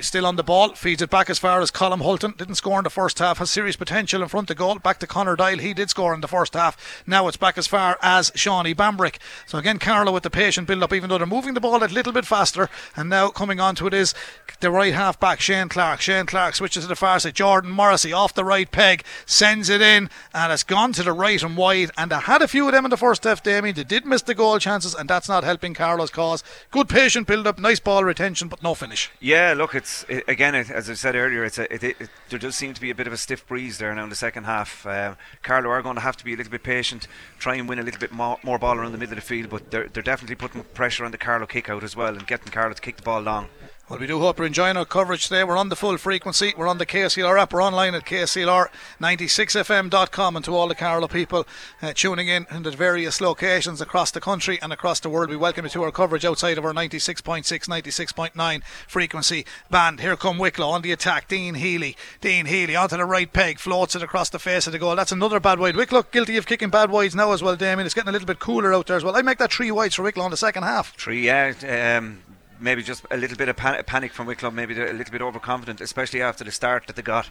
Still on the ball, feeds it back as far as Colin Hulton. Didn't score in the first half, has serious potential in front of the goal. Back to Connor Doyle, he did score in the first half. Now it's back as far as Shawnee Bambrick. So again, Carlow with the patient build up, even though they're moving the ball a little bit faster. And now coming on to it is the right half back, Shane Clark. Shane Clark switches to the far side. Jordan Morrissey off the right peg, sends it in, and it's gone to the right and wide. And they had a few of them in the first half, Damien. They did miss the goal chances, and that's not helping Carlow's cause. Good patient build up, nice ball retention, but no finish. Yeah, look, it's it, again it, as I said earlier, it's a, it, there does seem to be a bit of a stiff breeze there now in the second half. Um, Carlow are going to have to be a little bit patient, try and win a little bit more, more ball around the middle of the field, but they're they're definitely putting pressure on the Carlow kick out as well and getting Carlow to kick the ball long. Well, we do hope you're enjoying our coverage today. We're on the full frequency. We're on the KCLR app. We're online at KCLR96fm.com. And to all the Carlow people uh, tuning in in the various locations across the country and across the world, we welcome you to our coverage outside of our 96.6, 96.9 frequency band. Here come Wicklow on the attack. Dean Healy. Dean Healy onto the right peg, floats it across the face of the goal. That's another bad wide. Wicklow guilty of kicking bad wides now as well, Damien. It's getting a little bit cooler out there as well. I make that three wides for Wicklow in the second half. Three, yeah. Um, maybe just a little bit of pan- panic from Wicklow, maybe they're a little bit overconfident, especially after the start that they got.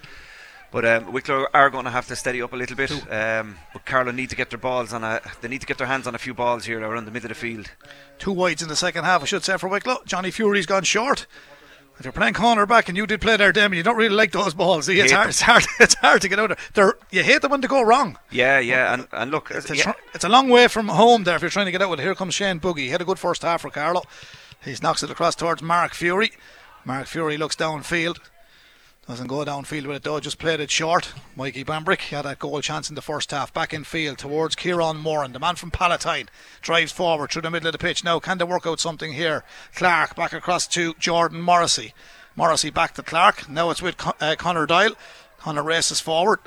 But um, Wicklow are going to have to steady up a little bit. Um, but Carlow need to get their balls on a. They need to get their hands on a few balls here around the middle of the field. Two wides in the second half, I should say, for Wicklow. Johnny Fury's gone short. If you're playing corner back and you did play there, Damien, you don't really like those balls. See, it's hard, them. it's hard. It's hard to get out there. They're, you hate them when they go wrong. Yeah, yeah, and, and look, It's a, tr- it's a long way from home there if you're trying to get out with it. Here comes Shane Buggy. He had a good first half for Carlow. He knocks it across towards Mark Fury. Mark Fury looks downfield. Doesn't go downfield with it though, just played it short. Mikey Bambrick had that goal chance in the first half. Back in field towards Kieran Moran, the man from Palatine. Drives forward through the middle of the pitch. Now, can they work out something here? Clark back across to Jordan Morrissey. Morrissey back to Clark. Now it's with Con- uh, Connor Doyle. Connor races forward.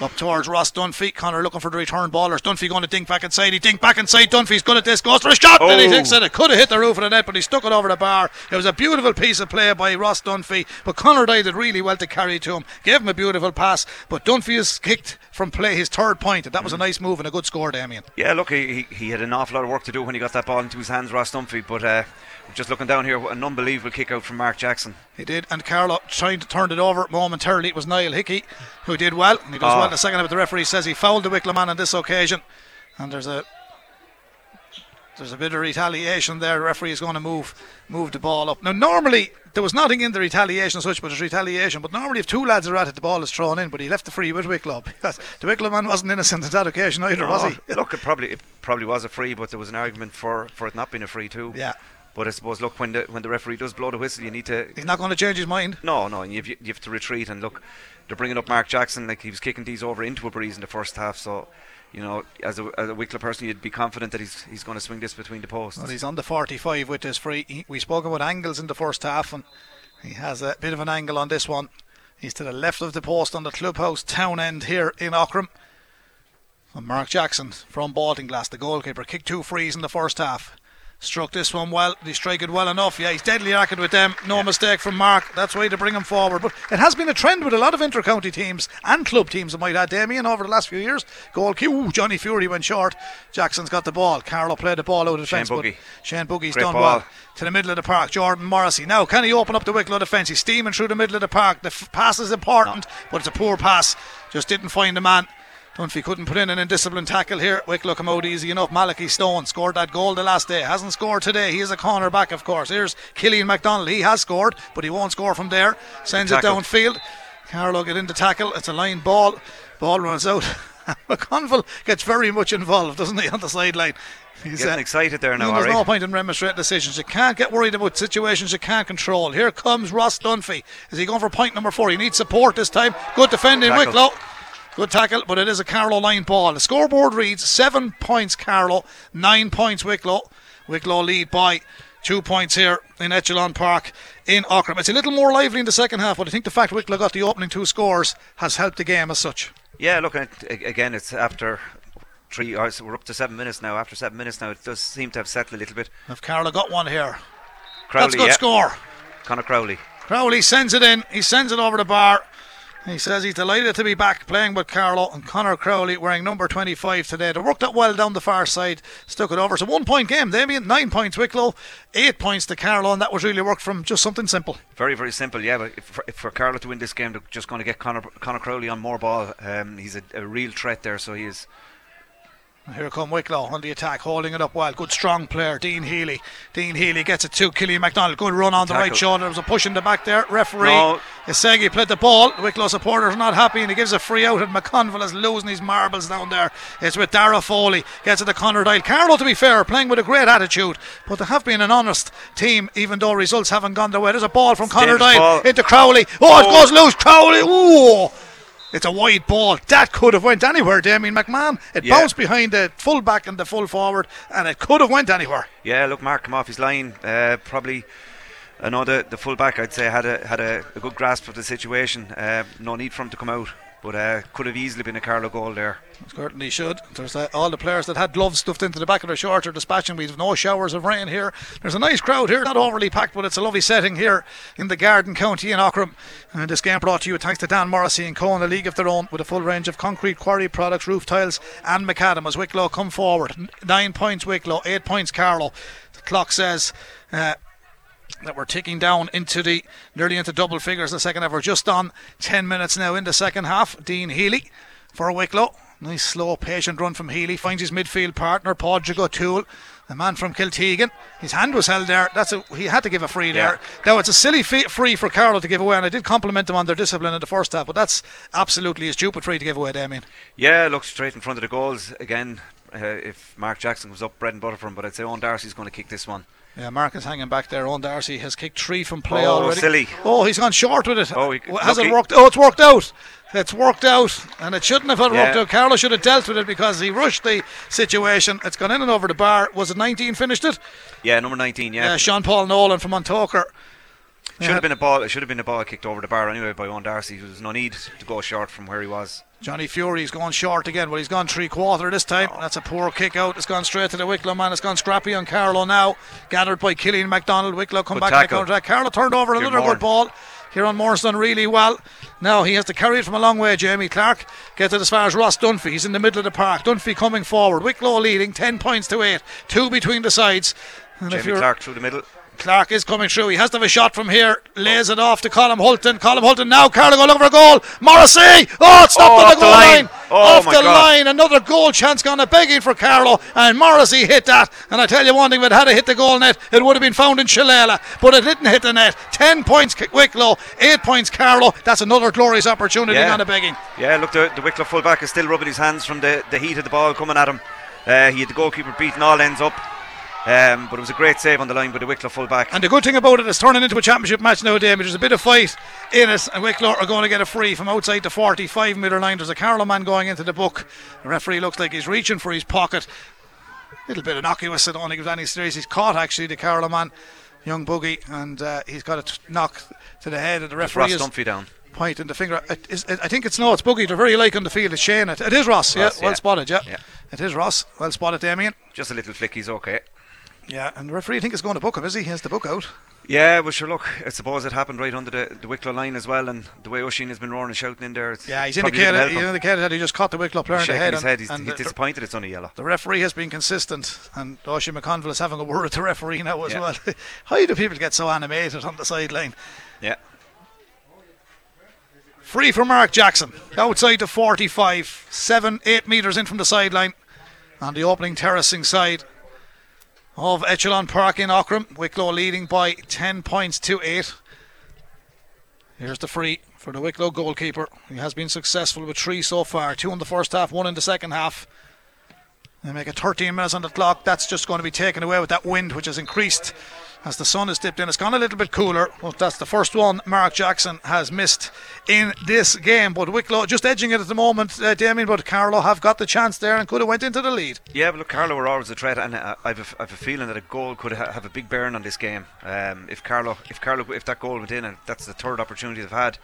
Up towards Ross Dunphy. Connor looking for the return ballers. Dunphy going to dink back inside. He dink back inside. Dunphy's good at this. Goes for a shot. Then he Oh. thinks that it could have hit the roof of the net, but he stuck it over the bar. It was a beautiful piece of play by Ross Dunphy. But Connor Doyle did really well to carry to him. Gave him a beautiful pass. But Dunphy has kicked from play his third point, and that was a nice move and a good score, Damien. yeah. Look, he, he he had an awful lot of work to do when he got that ball into his hands, Ross Dunphy. But uh, just looking down here, an unbelievable kick out from Mark Jackson. He did, and Carlow trying to turn it over momentarily. It was Niall Hickey who did well, and he does Ah. well in the second half. But the referee says he fouled the Wicklow man on this occasion, and there's a there's a bit of retaliation there. The referee is going to move move the ball up. Now, normally there was nothing in the retaliation as such, but there's retaliation. But normally, if two lads are at it, the ball is thrown in. But he left the free with Wicklow the Wicklow man wasn't innocent on that occasion either, was he? Oh, look, it probably it probably was a free, but there was an argument for, for it not being a free too. Yeah. But I suppose, look, when the when the referee does blow the whistle, you need to He's not going to change his mind. No, no, and you have, you have to retreat and look. They're bringing up Mark Jackson like he was kicking these over into a breeze in the first half. So, you know, as a, as a Wicklow person, you'd be confident that he's he's going to swing this between the posts. Well, he's on the 45 with this free. He, we spoke about angles in the first half, and he has a bit of an angle on this one. He's to the left of the post on the clubhouse town end here in Aughrim. And Mark Jackson from Baltinglass, the goalkeeper, kicked two frees in the first half. Struck this one well. He strike it well enough. Yeah, he's deadly accurate with them. No mistake from Mark. That's why to bring him forward. But it has been a trend with a lot of inter-county teams and club teams, I might add, Damien, over the last few years. Goal cue. Johnny Fury went short. Jackson's got the ball. Carlow played the ball out of Shane defence. but Buggy. Shane Buggy's Great done ball. well. To the middle of the park. Jordan Morrissey. Now, can he open up the Wicklow defence? He's steaming through the middle of the park. The f- pass is important, but it's a poor pass. Just didn't find the man. Dunphy couldn't put in an indisciplined tackle here. Wicklow come out easy enough. Malachi Stone scored that goal the last day. Hasn't scored today. He is a corner back, of course. Here's Killian MacDonald. He has scored, but he won't score from there. Sends it downfield. Carlow get into tackle. It's a line ball. Ball runs out. McConville gets very much involved, doesn't he, on the sideline? He's Getting excited there now, There's no point in remonstrating decisions. You can't get worried about situations you can't control. Here comes Ross Dunphy. Is he going for point number four? He needs support this time. Good defending, Tackle. Wicklow. Good tackle, but it is a Carlow line ball. The scoreboard reads seven points Carlow, nine points Wicklow. Wicklow lead by two points here in Echelon Park in Aughrim. It's a little more lively in the second half, but I think the fact Wicklow got the opening two scores has helped the game as such. Yeah, look, and it, a- again, it's after three. Oh, hours. we're up to seven minutes now. After seven minutes now, it does seem to have settled a little bit. If Carlow got one here, Crowley, that's a good yeah. score. Connor Crowley. Crowley sends it in. He sends it over the bar. He says he's delighted to be back playing with Carlow and Connor Crowley wearing number 25 today. They worked it well down the far side, stuck it over. It's a one point game, Damien. Nine points Wicklow, eight points to Carlow, and that was really worked from just something simple. Very, very simple, yeah. But if, for, if for Carlow to win this game, they're just going to get Connor, Connor Crowley on more ball. Um, he's a, a real threat there, so he is. Here come Wicklow on the attack, holding it up well. Good strong player, Dean Healy. Dean Healy gets it to Killian MacDonald. Good run on the right shoulder. There was a push in the back there. Referee No. Isegi played the ball. The Wicklow supporters not happy and he gives a free out. And McConville is losing his marbles down there. It's with Dara Foley. Gets it to Connor Doyle. Carlow, to be fair, playing with a great attitude. But they have been an honest team, even though results haven't gone their way. There's a ball from Connor Dangerous Doyle into Crowley. Oh, it Oh. goes loose. Crowley. Ooh. It's a wide ball. That could have went anywhere, Damien McMahon. It Yeah. bounced behind the full back and the full forward, and it could have went anywhere. Yeah, look, Mark come off his line. Uh, probably, another the, full back, I'd say, had a had a, a good grasp of the situation. Uh, no need for him to come out, but uh, could have easily been a Carlow goal there. Certainly should. There's uh, all the players that had gloves stuffed into the back of their shorts are dispatching. We've no showers of rain here. There's a nice crowd here, not overly packed, but it's a lovely setting here in the Garden County in Aughrim. And this game brought to you thanks to Dan Morrissey and Co. in a league of their own with a full range of concrete quarry products, roof tiles, and macadam as Wicklow come forward. Nine points Wicklow, eight points Carlow. The clock says. Uh, that we're ticking down into the nearly into double figures the second half. We're just on 10 minutes now in the second half. Dean Healy for Wicklow. Nice, slow, patient run from Healy. Finds his midfield partner, Padraig O'Toole, the man from Kiltegan. His hand was held there. That's a, He had to give a free there. Yeah. Now, it's a silly fee- free for Carlow to give away, and I did compliment them on their discipline in the first half, but that's absolutely a stupid free to give away, Damien. Yeah, look straight in front of the goals again. Uh, if Mark Jackson comes up, bread and butter for him, but I'd say Owen Darcy's going to kick this one. Yeah, Mark is hanging back there. Owen Darcy has kicked three from play Oh, already. silly. Oh, he's gone short with it. Oh, he- has it worked? Oh, it's worked out. It's worked out, and it shouldn't have had Yeah. worked out. Carlow should have dealt with it because he rushed the situation. It's gone in and over the bar. Was it 19 finished it? Yeah, number 19. Yeah, Uh, Sean Paul Nolan from Montoker. should have been a ball. It should have been a ball kicked over the bar anyway by Owen Darcy. There was no need to go short from where he was. Johnny Fury's gone short again. Well, he's gone three quarter this time. That's a poor kick out. It's gone straight to the Wicklow man. It's gone scrappy on Carlow now. Gathered by Killian MacDonald. Wicklow come Good back in the counter. Carlow turned over Kieran another Moore. good ball. Kieran Moore's done really well. Now he has to carry it from a long way. Jamie Clark gets it as far as Ross Dunphy. He's in the middle of the park. Dunphy coming forward. Wicklow leading 10 points to 8. Two between the sides. And Jamie Clark through the middle. Clark is coming through. He has to have a shot from here. Lays it off to Colin Hulton. Colin Hulton now. Carlow going looking for a goal. Morrissey. Oh, it's stopped Oh, on the off the goal line. line. Oh, off the God. line. Another goal chance gone a begging for Carlow. And Morrissey hit that. And I tell you one thing, if it had hit the goal net, it would have been found in Shillelagh. But it didn't hit the net. Ten points K- Wicklow. Eight points Carlow. That's another glorious opportunity Yeah. on a begging. Yeah, look, the, the Wicklow fullback is still rubbing his hands from the, the heat of the ball coming at him. Uh, he had the goalkeeper beating all ends up. Um, but it was a great save on the line by the Wicklow fullback. And the good thing about it is turning into a championship match now, Damien. There's a bit of fight in it, and Wicklow are going to get a free from outside the 45 metre line. There's a Carlow man going into the book. The referee looks like he's reaching for his pocket. A Little bit innocuous. I don't think it was any serious. He's caught actually the Carlow man, young Buggy, and uh, he's got a t- knock to the head. And the referee Ross is Dunphy down. pointing the finger. It is, it, I think it's no, it's Buggy. They're very like on the field. It's Shane. It, it is Ross. Ross, yeah, well spotted. Yeah. Yeah. it is Ross. Well spotted, Damien. Just a little flick, he's okay. Yeah, and the referee I think is going to book him. Is he? He has the book out. Yeah, well, sure, look, I suppose it happened right under the, the Wicklow line as well, and the way Oisin has been roaring and shouting in there. Yeah, he's indicated, help he him. indicated that he just caught the Wicklow player in the head. his and- head, he's, and he's disappointed it's only yellow. The referee has been consistent, and Oisin McConville is having a word with the referee now as Yeah. well. How do people get so animated on the sideline? Yeah. Free for Mark Jackson, outside the 45, 7, 8 metres in from the sideline, on the opening terracing side of Echelon Park in Aughrim. Wicklow leading by 10 points to 8. Here's the free for the Wicklow goalkeeper. He has been successful with three so far two in the first half, one in the second half. They make it 13 minutes on the clock. That's just going to be taken away with that wind, which has increased as the sun has dipped in. It's gone a little bit cooler. But that's the first one Mark Jackson has missed in this game. But Wicklow just edging it at the moment, uh, Damien. But Carlow have got the chance there and could have went into the lead. Yeah, but look, Carlow were always a threat, and uh, I've a, I've a feeling that a goal could ha- have a big bearing on this game. Um, if Carlow, if Carlow, if that goal went in, and that's the third opportunity they've had,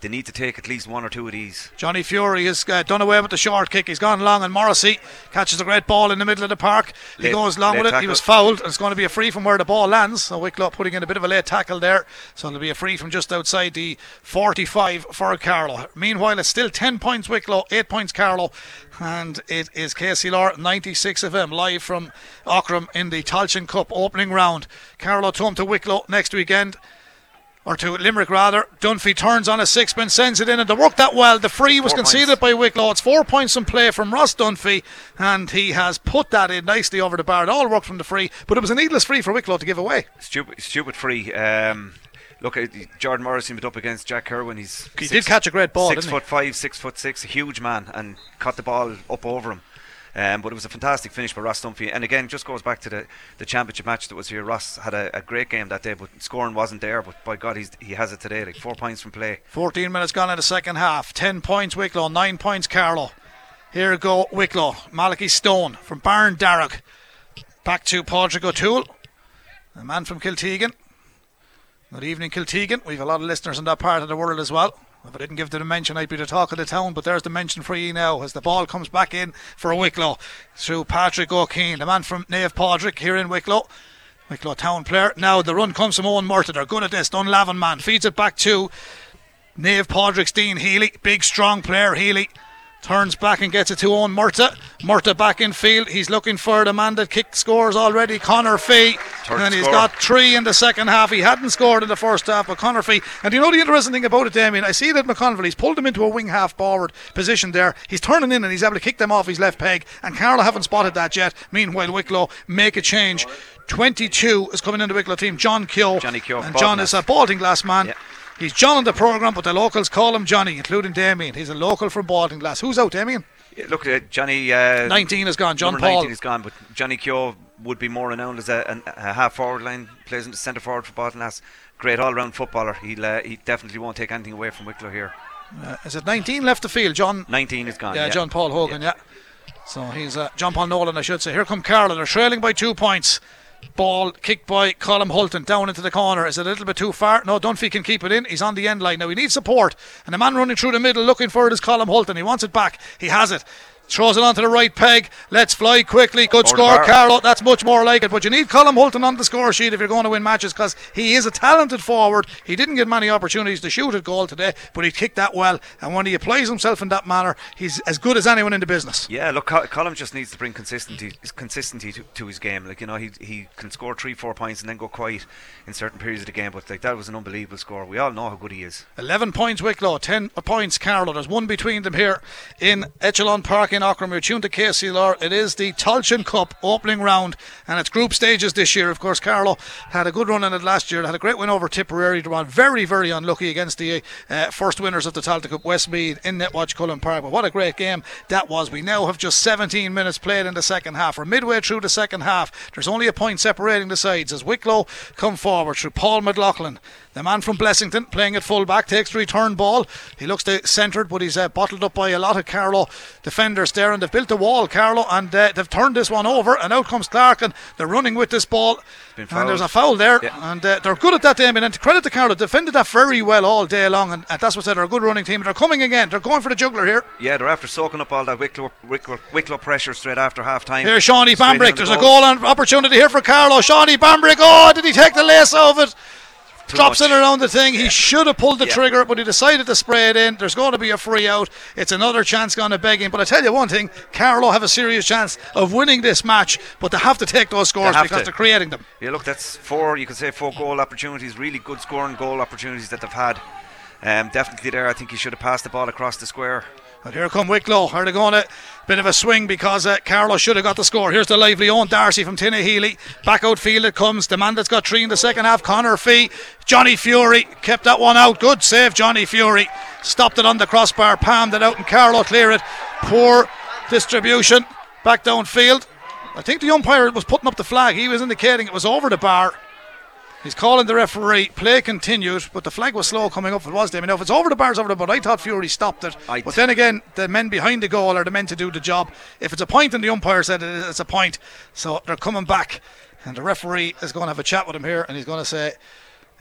they need to take at least one or two of these. Johnny Fury has uh, done away with the short kick. He's gone long, and Morrissey catches a great ball in the middle of the park. He Late- goes long with it. He was fouled, and it's going to be a free from where the ball lands. So Wicklow putting in a bit of a late tackle there. So it'll be a free from just outside the 45 for Carlow. Meanwhile, it's still 10 points Wicklow, 8 points Carlow. And it is KCLR 96 of him live from Aughrim in the Tailteann Cup opening round. Carlow to home to Wicklow next weekend or to Limerick rather. Dunphy turns on a sixpence, sends it in, and they worked that well. The free was Four conceded points. by Wicklow. It's four points in play from Ross Dunphy, and he has put that in nicely over the bar. It all worked from the free, but it was a needless free for Wicklow to give away. Stupid, stupid free. Um, look, uh, Jordan Morrison went up against Jack Kerwin. He's He six- did catch a great ball, Six didn't he? foot five, six foot six, a huge man, and caught the ball up over him. Um, but it was a fantastic finish by Ross Dunphy. And again, just goes back to the, the championship match that was here. Ross had a, a great game that day, but scoring wasn't there. But by God, he has it today. Like four points from play. 14 minutes gone in the second half. 10 points Wicklow, 9 points Carlow. Here go Wicklow. Malachi Stone from Barndarrig. Back to Padraig O'Toole, the man from Kiltegan. Good evening, Kiltegan. We've a lot of listeners in that part of the world as well. If I didn't give the dimension, I'd be the talk of the town, but there's the mention for you now as the ball comes back in for Wicklow through Patrick O'Keen, the man from Naomh Pádraig here in Wicklow. Wicklow town player. Now the run comes from Owen Murtagh. They're good at this. Dunlavin man feeds it back to Naomh Pádraig's Dean Healy. Big strong player Healy. Turns back and gets it to Owen Murtagh. Murtagh back in field. He's looking for the man that kicked scores already, Connor Fee. Third and he's score. got three in the second half. He hadn't scored in the first half, but Connor Fee. And you know the interesting thing about it, Damien? I see that McConville, he's pulled him into a wing half forward position there. He's turning in and he's able to kick them off his left peg. And Carlow haven't spotted that yet. Meanwhile, Wicklow make a change. 22 is coming into Wicklow team. John Keogh. Johnny Keogh, And John is a Baltinglass man. Yeah. He's John in the programme, but the locals call him Johnny, including Damien. He's a local from Baltinglass. Who's out, Damien? Yeah, Look, uh, Johnny. Uh, 19 is gone. John Paul. 19 is gone, but Johnny Keogh would be more renowned as a, an- a half forward line, plays in the centre forward for Baltinglass. Great all round footballer. He'll, uh, he definitely won't take anything away from Wicklow here. Uh, is it 19 left the field? John 19 is gone. Yeah, John Paul Hogan, yeah. So he's uh, John Paul Nolan, I should say. Here come Carlow. They're trailing by two points. Ball kicked by Colin Hulton down into the corner. Is it a little bit too far? No, Dunphy can keep it in. He's on the end line. Now he needs support. And the man running through the middle looking for it is Colin Hulton. He wants it back. He has it. Throws it onto the right peg. Let's fly quickly. Good score, bar. Carlow. That's much more like it. But you need Colin Hulton on the score sheet if you're going to win matches because he is a talented forward. He didn't get many opportunities to shoot at goal today, but he kicked that well. And when he applies himself in that manner, he's as good as anyone in the business. Yeah, look, Col- Colin just needs to bring consistency consistency to, to his game. Like you know, he he can score three, four points and then go quiet in certain periods of the game. But like that was an unbelievable score. We all know how good he is. 11 points Wicklow, 10 points Carlow. There's one between them here in Echelon Park in Aughrim. We're tuned to KCLR. It is the Tailteann Cup opening round and it's group stages this year. Of course, Carlow had a good run in it last year. Had a great win over Tipperary. They were very, very unlucky against the uh, first winners of the Tailteann Cup, Westmeath, in Netwatch Cullen Park. But what a great game that was. We now have just 17 minutes played in the second half. We're midway through the second half. There's only a point separating the sides as Wicklow come forward through Paul McLaughlin. The man from Blessington playing at full back takes the return ball. He looks to centred, but he's uh, bottled up by a lot of Carlow defenders there, and they've built a wall, Carlow, and uh, they've turned this one over. And out comes Clark, and they're running with this ball. And there's a foul there, Yeah. and uh, they're good at that, Damien. And to credit to Carlow, defended that very well all day long, and, and that's what said. They're a good running team. They're coming again. They're going for the juggler here. Yeah, they're after soaking up all that Wicklow Wicklow, Wicklow pressure straight after half time. Here's Shawnee Bambrick. There's a goal and opportunity here for Carlow, Shawnee Bambrick. Oh, did he take the lace off it? Drops much. it around the thing. He should have pulled the Yeah. trigger, but he decided to spray it in. There's going to be a free out. It's another chance going to begging. But I tell you one thing, Carlow have a serious chance of winning this match, but they have to take those scores have because to. they're creating them. Yeah, look, that's four. You could say four goal opportunities, really good scoring goal opportunities that they've had. Um, definitely there. I think he should have passed the ball across the square. But here come Wicklow. Are they going to bit of a swing because uh, Carlow should have got the score. Here's the lively Owen Darcy from Tinahely. Back outfield it comes. The man that's got three in the second half, Connor Fee. Johnny Fury kept that one out. Good save, Johnny Fury. Stopped it on the crossbar, palmed it out, and Carlow clear it. Poor distribution. Back downfield. I think the umpire was putting up the flag. He was indicating it was over the bar. He's calling the referee. Play continued, but the flag was slow coming up. It was Damien. Now, if it's over the bars, over the but I thought Fury stopped it. I- but then again, the men behind the goal are the men to do the job. If it's a point and the umpire said it it's a point, so they're coming back, and the referee is going to have a chat with him here, and he's going to say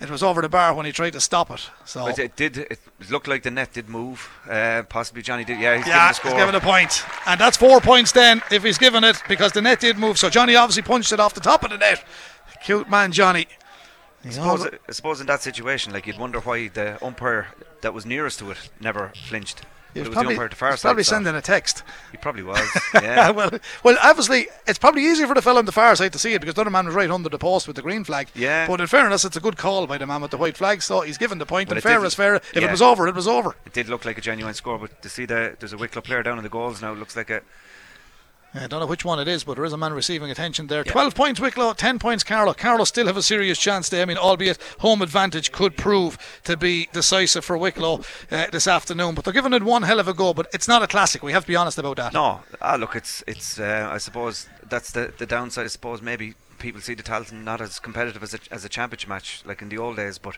it was over the bar when he tried to stop it. So But it did. It looked like the net did move. Uh, possibly Johnny did. Yeah, he's yeah, given the he's given a point, and that's four points then if he's given it because the net did move. So Johnny obviously punched it off the top of the net. Cute man, Johnny. I suppose, I suppose in that situation, like you'd wonder why the umpire that was nearest to it never flinched. He was it was probably, the umpire at the far side. probably so sending a text. He probably was. Yeah. well, well, obviously, it's probably easier for the fellow on the far side to see it because the other man was right under the post with the green flag. Yeah. But in fairness, it's a good call by the man with the white flag, so he's given the point. But and fair is fair. If it was over, it was over. it did look like a genuine score, but to see that there's a Wicklow player down in the goals now, it looks like a I don't know which one it is, but there is a man receiving attention there. 12 points Wicklow, 10 points Carlow. Carlow still have a serious chance there. I mean, albeit home advantage could prove to be decisive for Wicklow uh, this afternoon. But they're giving it one hell of a go, but it's not a classic. We have to be honest about that. No, ah, look, it's it's. Uh, I suppose that's the the downside. I suppose maybe people see the Tailteann not as competitive as a, as a championship match like in the old days, but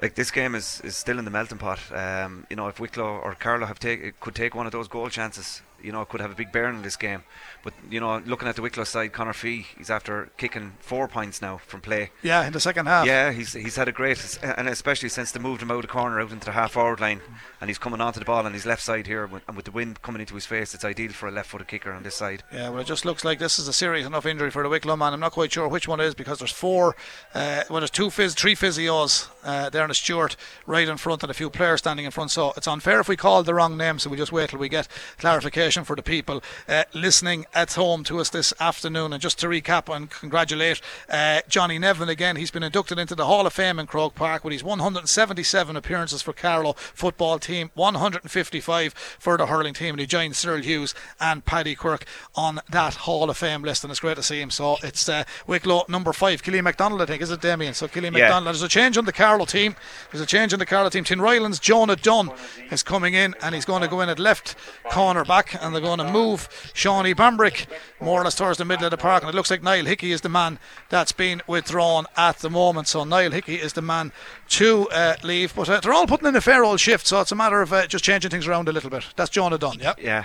like this game is, is still in the melting pot. Um, you know, if Wicklow or Carlow have take could take one of those goal chances, you know could have a big bearing in this game. But you know, looking at the Wicklow side, Connor Fee, he's after kicking four points now from play. Yeah, in the second half. Yeah, he's he's had a great, and especially since they moved him out of the corner out into the half forward line, and he's coming onto the ball on his left side here, and with the wind coming into his face, it's ideal for a left-footed kicker on this side. Yeah, well, it just looks like this is a serious enough injury for the Wicklow man. I'm not quite sure which one it is because there's four, uh, well, there's two phys, three physios uh, there in a Stewart right in front, and a few players standing in front. So it's unfair if we call the wrong name. So we just wait till we get clarification for the people uh, listening at home to us this afternoon. And just to recap and congratulate uh, Johnny Nevin again. He's been inducted into the Hall of Fame in Croke Park with his 177 appearances for Carlow football team, 155 for the hurling team, and he joins Cyril Hughes and Paddy Quirk on that Hall of Fame list. And it's great to see him. So it's uh, Wicklow number five, Killian McDonald, I think, is it Damien? So Killian Yeah. McDonald. There's a change on the Carlow team. There's a change on the Carlow team. Tinryland's Jonah Dunn is coming in, and he's going to go in at left corner back, and they're going to move Shawnee Bambrick more or less towards the middle of the park. And it looks like Niall Hickey is the man that's been withdrawn at the moment. So Niall Hickey is the man to uh, leave. But uh, they're all putting in a fair old shift, so it's a matter of uh, just changing things around a little bit. That's Jonah Dunn, yeah. Yeah.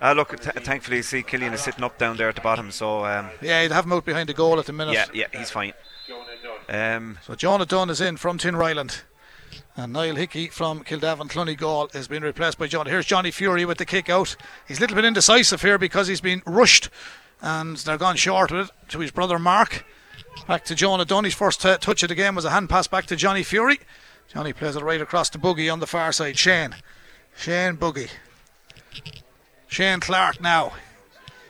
Uh, look, th- thankfully, you see Killian is sitting up down there at the bottom, so um, Yeah, he'd have him out behind the goal at the minute. yeah, yeah, he's fine. Um, So Jonah Dunn is in from Tinryland. And Niall Hickey from Kildavin Clonegal has been replaced by John. Here's Johnny Fury with the kick out. He's a little bit indecisive here because he's been rushed and they're gone short with it to his brother Mark. Back to Jonah Dunn. His first uh, touch of the game was a hand pass back to Johnny Fury. Johnny plays it right across to Buggy on the far side. Shane. Shane Buggy. Shane Clark now.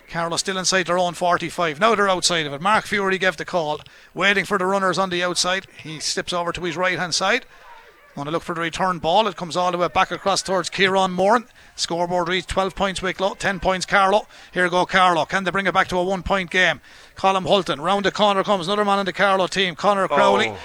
Carlow still inside their own 45. Now they're outside of it. Mark Fury gave the call, waiting for the runners on the outside. He slips over to his right hand side. Going to look for the return ball. It comes all the way back across towards Kieran Moran. Scoreboard reads 12 points Wicklow, 10 points Carlow. Here go Carlow. Can they bring it back to a one point game? Colm Hulton. Round the corner comes another man in the Carlow team, Connor Crowley. oh,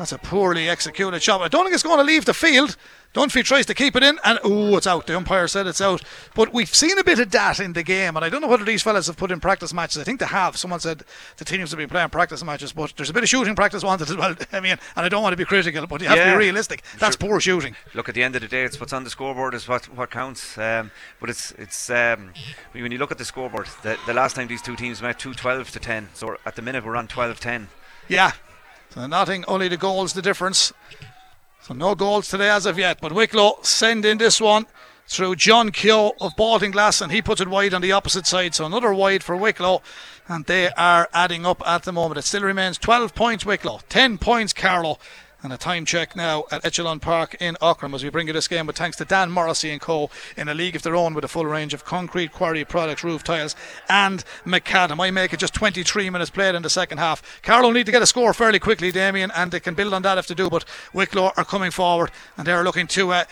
That's a poorly executed shot. I don't think it's going to leave the field. Dunphy tries to keep it in, and oh, it's out. The umpire said it's out. But we've seen a bit of that in the game, and I don't know whether these fellas have put in practice matches. I think they have. Someone said the teams have been playing practice matches, but there's a bit of shooting practice wanted as well. I mean, and I don't want to be critical, but you have to be realistic. That's Sure. poor shooting. look, at the end of the day, it's what's on the scoreboard is what what counts. Um, but it's it's um, when you look at the scoreboard, the, the last time these two teams met, two 12 to 10. So at the minute we're on 12-10. Yeah. So nothing, only the goals the difference. So no goals today as of yet. But Wicklow send in this one through John Keogh of Baltinglass and he puts it wide on the opposite side. So another wide for Wicklow. And they are adding up at the moment. It still remains 12 points Wicklow, 10 points Carlow. And a time check now at Echelon Park in Aughrim as we bring you this game with thanks to Dan Morrissey and Co. in a league of their own with a full range of concrete quarry products, roof tiles, and macadam. I make it just 23 minutes played in the second half. Carlow need to get a score fairly quickly, Damien, and they can build on that if they do. But Wicklow are coming forward and they're looking to uh,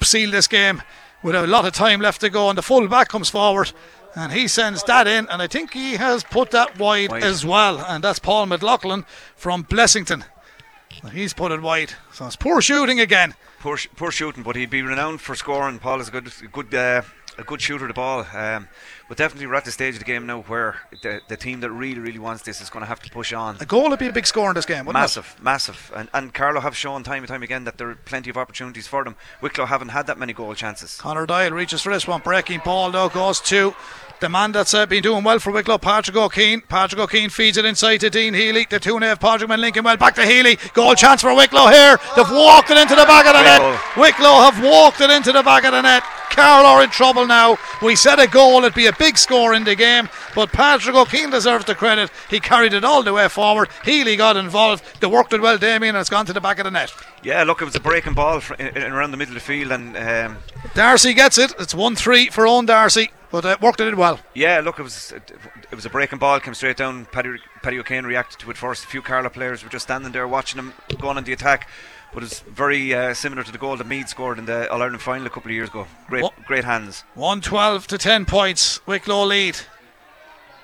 seal this game with a lot of time left to go. And the full back comes forward. And he sends that in, and I think he has put that wide, Wide. as well. And that's Paul McLaughlin from Blessington. He's put it wide. So it's poor shooting again. Poor, poor shooting, but he'd be renowned for scoring. Paul is a good, a good, uh, a good shooter of the ball. Um, but definitely, we're at the stage of the game now where the, the team that really, really wants this is going to have to push on. A goal would be a big score in this game, wouldn't Massive, massive, and and Carlow have shown time and time again that there are plenty of opportunities for them. Wicklow haven't had that many goal chances. it? Connor Doyle reaches for this one. Breaking ball though goes to the man that's uh, been doing well for Wicklow, Patrick O'Keefe. Patrick O'Keefe feeds it inside to Dean Healy. The two Naomh Pádraig Man linking well back to Healy. Goal chance for Wicklow here. They've walked it into the back of the net. Wicklow have walked it into the back of the net. Carlow are in trouble now. We said a goal, it'd be a big score in the game, but Patrick O'Keefe deserves the credit. He carried it all the way forward. Healy got involved. They worked it well, Damien, and it's gone to the back of the net. Yeah, look, it was a breaking ball in, in around the middle of the field, and um, Darcy gets it. It's 1 3 for Owen Darcy, but uh, worked it in well. yeah, look, it was it was a breaking ball, came straight down. Paddy, Paddy O'Kane reacted to it first. A few Carlow players were just standing there watching him going on the attack. But it's very uh, similar to the goal that Meath scored in the All Ireland final a couple of years ago. Great, What? great hands. 112 to 10 points. Wicklow lead.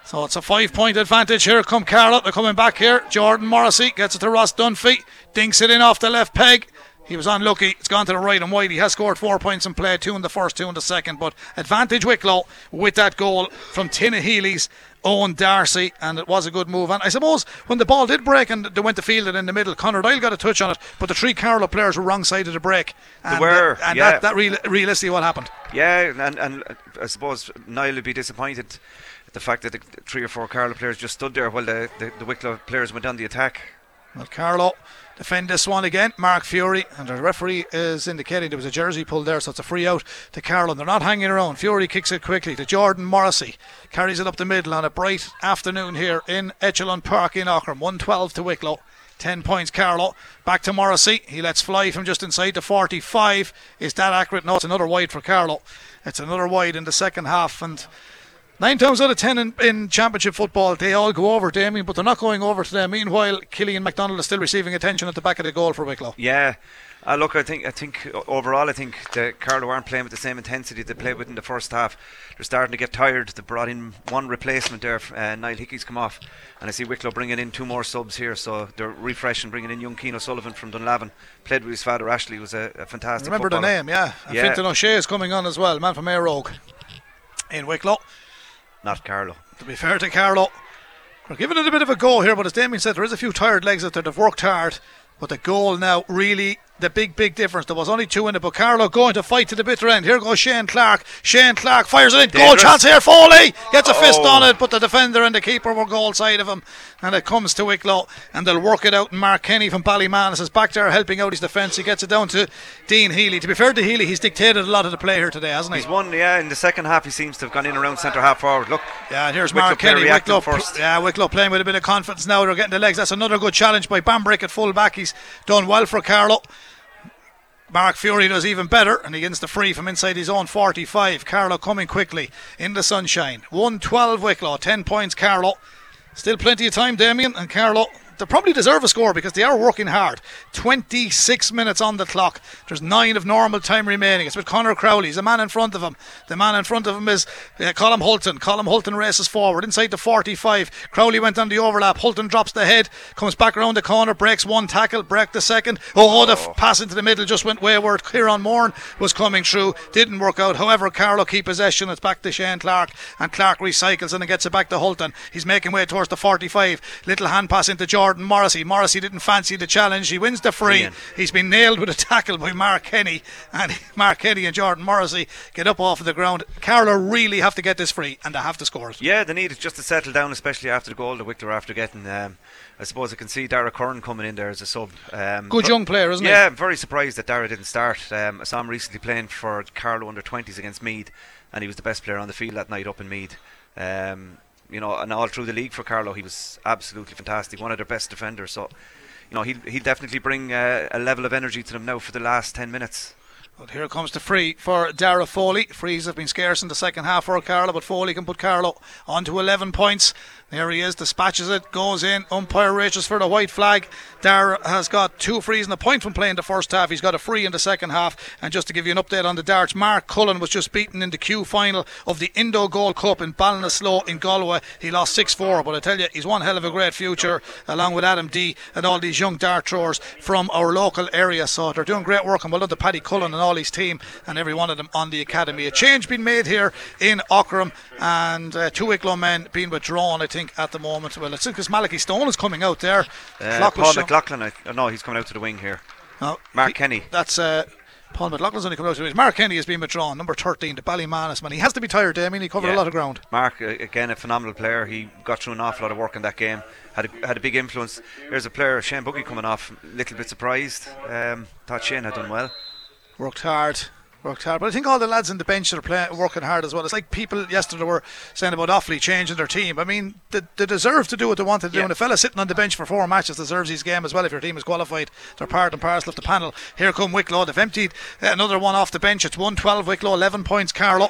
So it's a five point advantage here. Come Carlow. They're coming back here. Jordan Morrissey gets it to Ross Dunphy. Dinks it in off the left peg. He was unlucky. It's gone to the right and wide. He has scored four points in play, two in the first, two in the second. But advantage Wicklow with that goal from Tinahely's Owen Darcy, and it was a good move. And I suppose when the ball did break and they went to field it in the middle, Conor Doyle got a touch on it, but the three Carlow players were wrong side of the break. And, uh, were, and yeah. that, that real, realistically what happened. Yeah, and, and uh, I suppose Niall would be disappointed the fact that the three or four Carlow players just stood there while the, the, the Wicklow players went on the attack. Well, Carlow defend this one again. Mark Fury, and the referee is indicating there was a jersey pulled there, so it's a free out to Carlow. They're not hanging around. Fury kicks it quickly to Jordan Morrissey, carries it up the middle on a bright afternoon here in Echelon Park in Aughrim. 112 to Wicklow. 10 points Carlow. Back to Morrissey. He lets fly from just inside the 45. Is that accurate? No, it's another wide for Carlow. It's another wide in the second half. And Nine times out of ten in, in, championship football, they all go over Damien, but they're not going over to them. Meanwhile, Killian McDonald is still receiving attention at the back of the goal for Wicklow. Yeah. Uh, look, I think I think overall, I think the Carlow aren't playing with the same intensity they played with in the first half. They're starting to get tired. They brought in one replacement there. Uh, Niall Hickey's come off, and I see Wicklow bringing in two more subs here. So they're refreshing, bringing in young Keane O'Sullivan from Dunlavin. Played with his father Ashley. Was a, a fantastic. Remember footballer. the name, yeah. And Yeah. Fintan O'Shea is coming on as well, man from Éire Óg in Wicklow. Not Carlow. To be fair to Carlow, we're giving it a bit of a go here, but as Damien said, there is a few tired legs out there. They've worked hard, but the goal now really the big, big difference. There was only two in it, but Carlow going to fight to the bitter end. Here goes Shane Clark. Shane Clark fires it in. Goal chance here. Foley gets a fist Oh. on it, but the defender and the keeper were goal side of him. And it comes to Wicklow, and they'll work it out. And Mark Kenny from Ballymanus is back there helping out his defence. He gets it down to Dean Healy. To be fair to Healy, he's dictated a lot of the play here today, hasn't he? He's won, yeah. In the second half, he seems to have gone in around centre half forward. Look, Yeah, and here's Wicklow Mark Kenny. Wicklow, first. yeah, Wicklow playing with a bit of confidence now. They're getting the legs. That's another good challenge by Bambrick at full back. He's done well for Carlow. Mark Fury does even better, and he gets the free from inside his own 45. Carlow coming quickly in the sunshine. 112 Wicklow, 10 points Carlow. Still plenty of time, Damien, and Carlow. They probably deserve a score because they are working hard. 26 minutes on the clock. There's nine of normal time remaining. It's with Connor Crowley. He's a man in front of him. The man in front of him is uh, Colm Hulton. Colm Hulton races forward inside the 45. Crowley went on the overlap. Hulton drops the head, comes back around the corner, breaks one tackle, break the second. Oh, the f- pass into the middle just went wayward. Kieran Moran was coming through, didn't work out. However, Carlow keep possession. It's back to Shane Clark, and Clark recycles and it gets it back to Hulton. He's making way towards the 45. Little hand pass into Jordan Morrissey. Morrissey didn't fancy the challenge. He wins the free. He's been nailed with a tackle by Mark Kenny, and Mark Kenny and Jordan Morrissey get up off of the ground. Carlow really have to get this free, and they have to score it. Yeah, they need it just to settle down, especially after the goal that Wicklow are after getting. Um, I suppose I can see Dara Curran coming in there as a sub. Um, Good young player, isn't he? yeah, I'm very surprised that Dara didn't start. Um, I saw him recently playing for Carlow under 20s against Meath, and he was the best player on the field that night up in Meath. Um, you know, and all through the league for Carlow, he was absolutely fantastic, one of their best defenders. So, you know, he'll, he'll definitely bring uh, a level of energy to them now for the last 10 minutes. But here comes the free for Dara Foley. Frees have been scarce in the second half for Carlow, but Foley can put Carlow on to 11 points. There he is, dispatches it, goes in. Umpire reaches for the white flag. Dara has got two frees and a point from playing the first half. He's got a free in the second half. And just to give you an update on the darts, Mark Cullen was just beaten in the Q final of the Indo Gold Cup in Ballinasloe in Galway. He lost 6 4, but I tell you, he's one hell of a great future, along with Adam D and all these young dart throwers from our local area. So they're doing great work, and well done to Paddy Cullen and all his team and every one of them on the academy. A change being made here in Aughrim, and uh, two Wicklow men being withdrawn, I think, at the moment. Well, it's because Malachi Stone is coming out there. Uh, Clock Paul McLaughlin, I, oh, no, he's coming out to the wing here. no, Mark he- Kenny. That's uh, Paul McLaughlin's only coming out. to it. Mark Kenny has been withdrawn, number 13, to Ballymanus man. He has to be tired, I mean, He covered a lot of ground. Mark, again, a phenomenal player. He got through an awful lot of work in that game. Had a, had a big influence. There's a player, Shane Buggy, coming off. A little bit surprised. Um, thought Shane had done well. worked hard. Worked hard, but I think all the lads in the bench are playing, working hard as well. It's like people yesterday were saying about Offaly changing their team. I mean, they, they deserve to do what they wanted to do, and a fella sitting on the bench for four matches deserves his game as well. If your team is qualified, they're part and parcel of the panel. Here come Wicklow. They've emptied another one off the bench. It's 112 Wicklow, 11 points Carlow.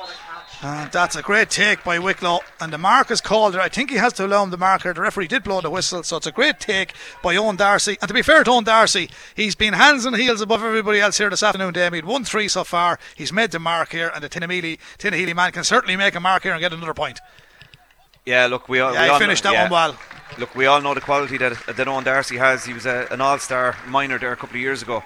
And that's a great take by Wicklow. And the mark is called. I think he has to allow him the marker. The referee did blow the whistle, so it's a great take by Owen Darcy. And to be fair to Owen Darcy, he's been hands and heels above everybody else here this afternoon, Damien. One three so far. He's made the mark here, and the Tinahely, Tinahely man can certainly make a mark here and get another point. Yeah, look, we all. Yeah, we he all finished know, that yeah. one well. Look, we all know the quality that that Owen Darcy has. He was a, an all-star minor there a couple of years ago.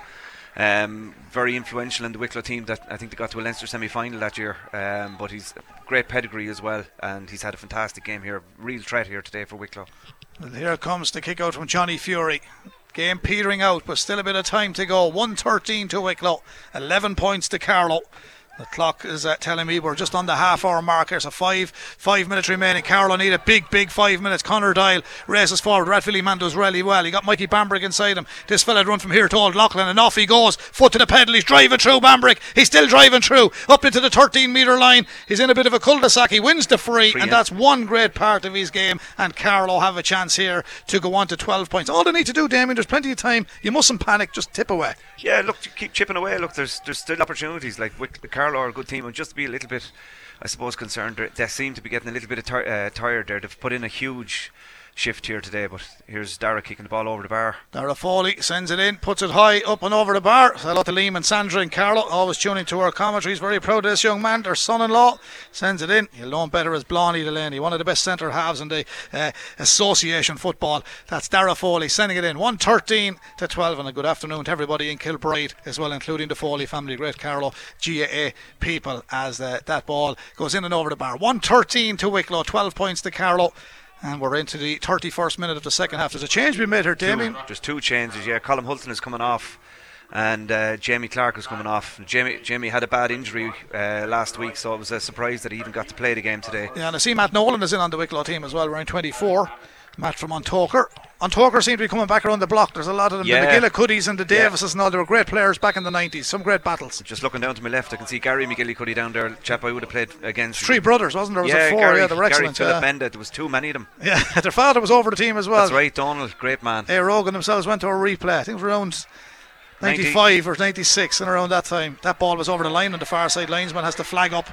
Um, very influential in the Wicklow team that I think they got to a Leinster semi final that year. Um, but he's great pedigree as well, and he's had a fantastic game here. Real threat here today for Wicklow. And here comes the kick out from Johnny Fury. Game petering out, but still a bit of time to go. 113 to Wicklow, 11 points to Carlow. The clock is uh, telling me we're just on the half hour mark. There's a five five minutes remaining. Carlow need a big, big five minutes. Connor Doyle races forward. Rathvilly man does really well. He got Mikey Bambrick inside him. This fella had run from here to Old Leighlin and off he goes. Foot to the pedal. He's driving through Bambrick. He's still driving through up into the 13 metre line. He's in a bit of a cul-de-sac. He wins the free, Free, and yeah. that's one great part of his game. And Carlow have a chance here to go on to 12 points. All they need to do, Damien, there's plenty of time. You mustn't panic. Just tip away. Yeah, look, keep chipping away. Look, there's there's still opportunities. Like with Wick, Carlow are a good team, and just be a little bit, I suppose, concerned. They- seem to be getting a little bit of uh, tired there. They've put in a huge shift here today, but here's Dara kicking the ball over the bar. Dara Foley sends it in, puts it high up and over the bar. Hello to Liam and Sandra and Carlow, always tuning to our commentaries. Very proud of this young man, their son in law. Sends it in. You'll know him better as Blondie Delaney, one of the best centre halves in the uh, association football. That's Dara Foley sending it in. 113 to 12. And a good afternoon to everybody in Kilbride as well, including the Foley family, great Carlow GAA people, as uh, that ball goes in and over the bar. 113 to Wicklow, 12 points to Carlow. And we're into the 31st minute of the second half. There's a change we made here, Damien. Just two changes. Yeah, Colm Hulton is coming off, and uh, Jamie Clark is coming off. Jamie Jamie had a bad injury uh, last week, so it was a surprise that he even got to play the game today. Yeah, and I see Matt Nolan is in on the Wicklow team as well, around 24. Matt from An Tóchar. Ontoker seem to be coming back around the block. There's a lot of them. Yeah. The McGillicuddies and the Yeah. Davises and all. They were great players back in the 90s. Some great battles. Just looking down to my left, I can see Gary McGillicuddy down there. Chap I would have played against. Three brothers, wasn't there? Was yeah, it four? Gary, yeah, they were Gary excellent. Philip yeah. Benda. There was too many of them. yeah, their father was over the team as well. That's right, Donald, great man. Hey, Rogan themselves went to a replay. I think it was around 90. 95 or 96 and around that time. That ball was over the line and the far side linesman has to flag up.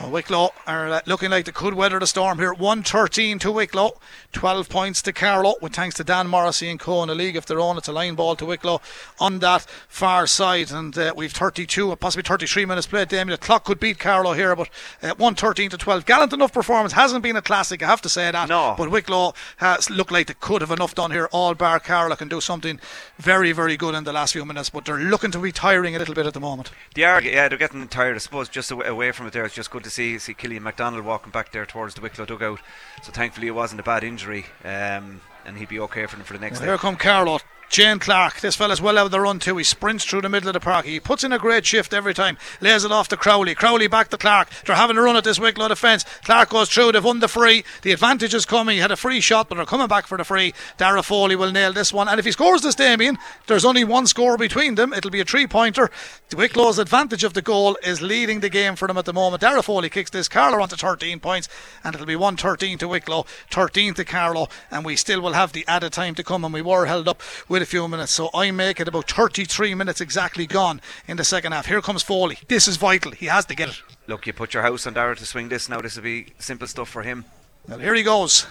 So Wicklow are uh, looking like they could weather the storm here. 113 to Wicklow, 12 points to Carlow, with thanks to Dan Morrissey and Co in a league of their own. It's a line ball to Wicklow on that far side, and uh, we've 32, possibly 33 minutes played. Damien, the clock could beat Carlow here, but uh, 113 to 12. Gallant enough performance hasn't been a classic, I have to say that. No. But Wicklow has looked like they could have enough done here. All bar Carlow can do something very, very good in the last few minutes, but they're looking to be tiring a little bit at the moment. They are, yeah, they're getting tired. I suppose just away from it there, it's just good to see see Killian MacDonald walking back there towards the Wicklow dugout. So thankfully it wasn't a bad injury, um, and he'd be okay for them for the next Here day. come Carlow. Shane Clark, this fella's well out of the run too. He sprints through the middle of the park. He puts in a great shift every time. Lays it off to Crowley. Crowley back to Clark. They're having a run at this Wicklow defence. Clark goes through. They've won the free. The advantage is coming. He had a free shot, but they're coming back for the free. Dara Foley will nail this one. And if he scores this, Damien, there's only one score between them. It'll be a three pointer. Wicklow's advantage of the goal is leading the game for them at the moment. Dara Foley kicks this. Carlow on to 13 points, and it'll be 113 to Wicklow, 13 to Carlow, and we still will have the added time to come. And we were held up with a few minutes, so I make it about 33 minutes exactly gone in the second half. Here comes Foley. This is vital. He has to get it. Look, you put your house on Dara to swing this now. This will be simple stuff for him. Well, here he goes.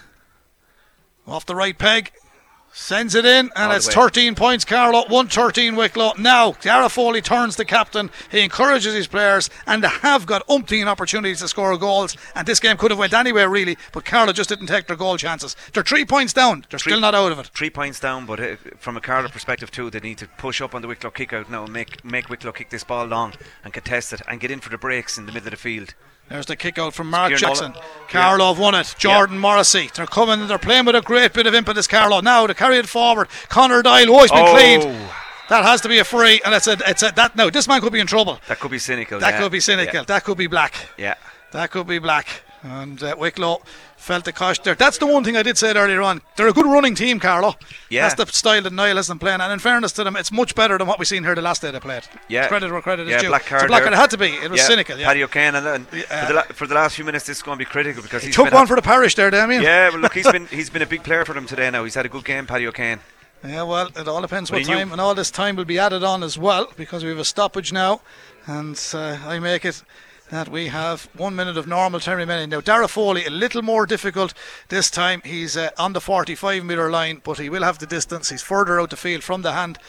Off the right peg. Sends it in, and it's way. 13 points, Carlow. 113 Wicklow. Now, Dara Foley turns the captain. He encourages his players, and they have got umpteen opportunities to score goals. And this game could have went anywhere, really, but Carlow just didn't take their goal chances. They're three points down. They're still not out of it. Three points down, but uh, from a Carlow perspective too, they need to push up on the Wicklow kick out now and make make Wicklow kick this ball long and contest it and get in for the breaks in the middle of the field. There's the kick out from Mark Jackson. Nolan. Carlow have won it. Jordan Morrissey. They're coming they're playing with a great bit of impetus, Carlow. Now to carry it forward. Connor Doyle, oh, he's been Oh. cleaned. That has to be a free, and it's a, it's a, that. No, this man could be in trouble. That could be cynical. That yeah. could be cynical. Yeah. That could be black. yeah. That could be black. And uh, Wicklow felt the cost there. That's the one thing I did say earlier on. They're a good running team, Carlow. Yeah. That's the style that Niall has them playing. And in fairness to them, it's much better than what we've seen here the last day they played. Yeah. Credit where credit yeah, is due. Black it's card a black card. It had to be. It was yeah. cynical. Yeah. Paddy O'Kane, and, and for, the la- for the last few minutes, this is going to be critical because he he's took one for the parish there, Damien. Yeah, well, look, he's been he's been a big player for them today. Now he's had a good game, Paddy O'Kane. Yeah, well, it all depends But what time, and all this time will be added on as well because we have a stoppage now, and uh, I make it that we have one minute of normal time remaining. Now, Dara Foley, a little more difficult this time. He's uh, on the 45 metre line, but he will have the distance. He's further out the field from the hand.